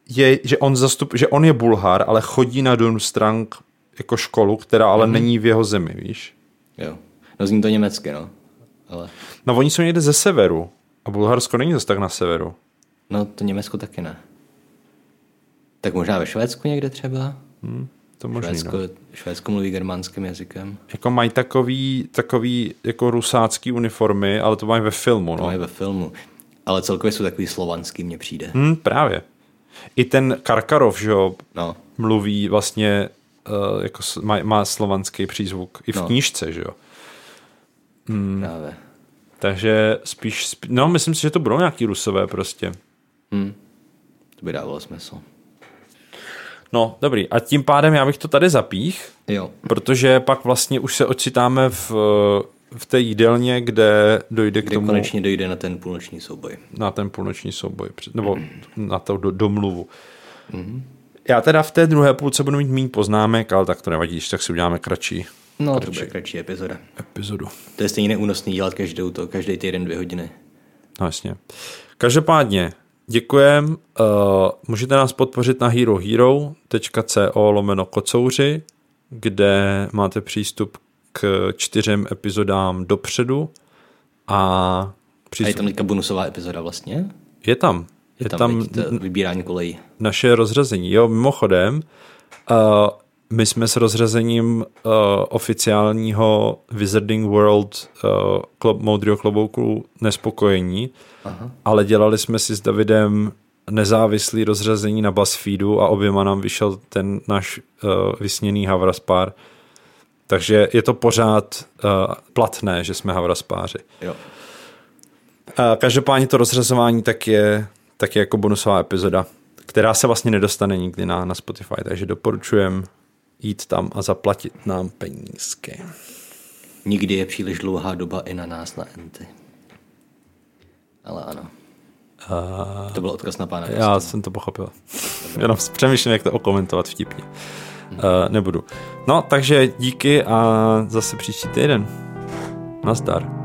je že on zastup, že on je Bulhar, ale chodí na Durmstrang jako školu, která ale mm-hmm. není v jeho zemi, víš? Jo. No zní to německy, no. Ale, No oni jsou někde ze severu a Bulharsko není zase tak na severu. no to Německo taky ne. Tak možná ve Švédsku někde třeba? To možný, Švédsko, no. Švédsko mluví germánským jazykem. Jako mají takový, takový jako rusácký uniformy, ale to mají ve filmu, To no. mají ve filmu. Ale celkově jsou takový slovanský, mně přijde. Hm, právě. I ten Karkarov, že jo, No, mluví vlastně, uh, jako má, má slovanský přízvuk i v No. knížce, že jo. hmm. právě. Takže spíš, spí, no myslím si, že to budou nějaký rusové prostě. Hm. To by dávalo smysl. No, dobrý. A tím pádem já bych to tady zapích, Jo. protože pak vlastně už se ocitáme v, v té jídelně, kde dojde k Kde tomu, konečně dojde na ten půlnoční souboj. na ten půlnoční souboj, nebo na to do, domluvu. Mhm. Já teda v té druhé půlce budu mít méně poznámek, ale tak to nevadí, když tak si uděláme kratší No, to bude kratší epizoda. epizodu. To je stejně neúnosný dělat každou to, každý týden dvě hodiny. No jasně. Každopádně, děkujem. Uh, můžete nás podpořit na herohero.co lomeno kocouři, kde máte přístup k čtyřem epizodám dopředu a A je přístup... tam teďka bonusová epizoda vlastně? je tam. Je, tam, tam vybírání kolejí. naše rozřazení. Jo, mimochodem, uh, my jsme s rozřazením uh, oficiálního Wizarding World uh, klob, moudrýho klobouku nespokojení, Aha. ale dělali jsme si s Davidem nezávislý rozřazení na BuzzFeedu a oběma nám vyšel ten náš uh, vysněný Havraspár. Takže je to pořád uh, platné, že jsme Havraspáři. Jo. A každopádně to rozřazování tak je, tak je jako bonusová epizoda, která se vlastně nedostane nikdy na, na Spotify, takže doporučujem jít tam a zaplatit nám penízky. Nikdy je příliš dlouhá doba i na nás, na enty. Ale ano. Uh, to byl odkaz na pána. Já jsem to pochopil. Jenom přemýšlím, jak to okomentovat vtipně. Uh, nebudu. No, takže díky a zase příští týden. Nazdar.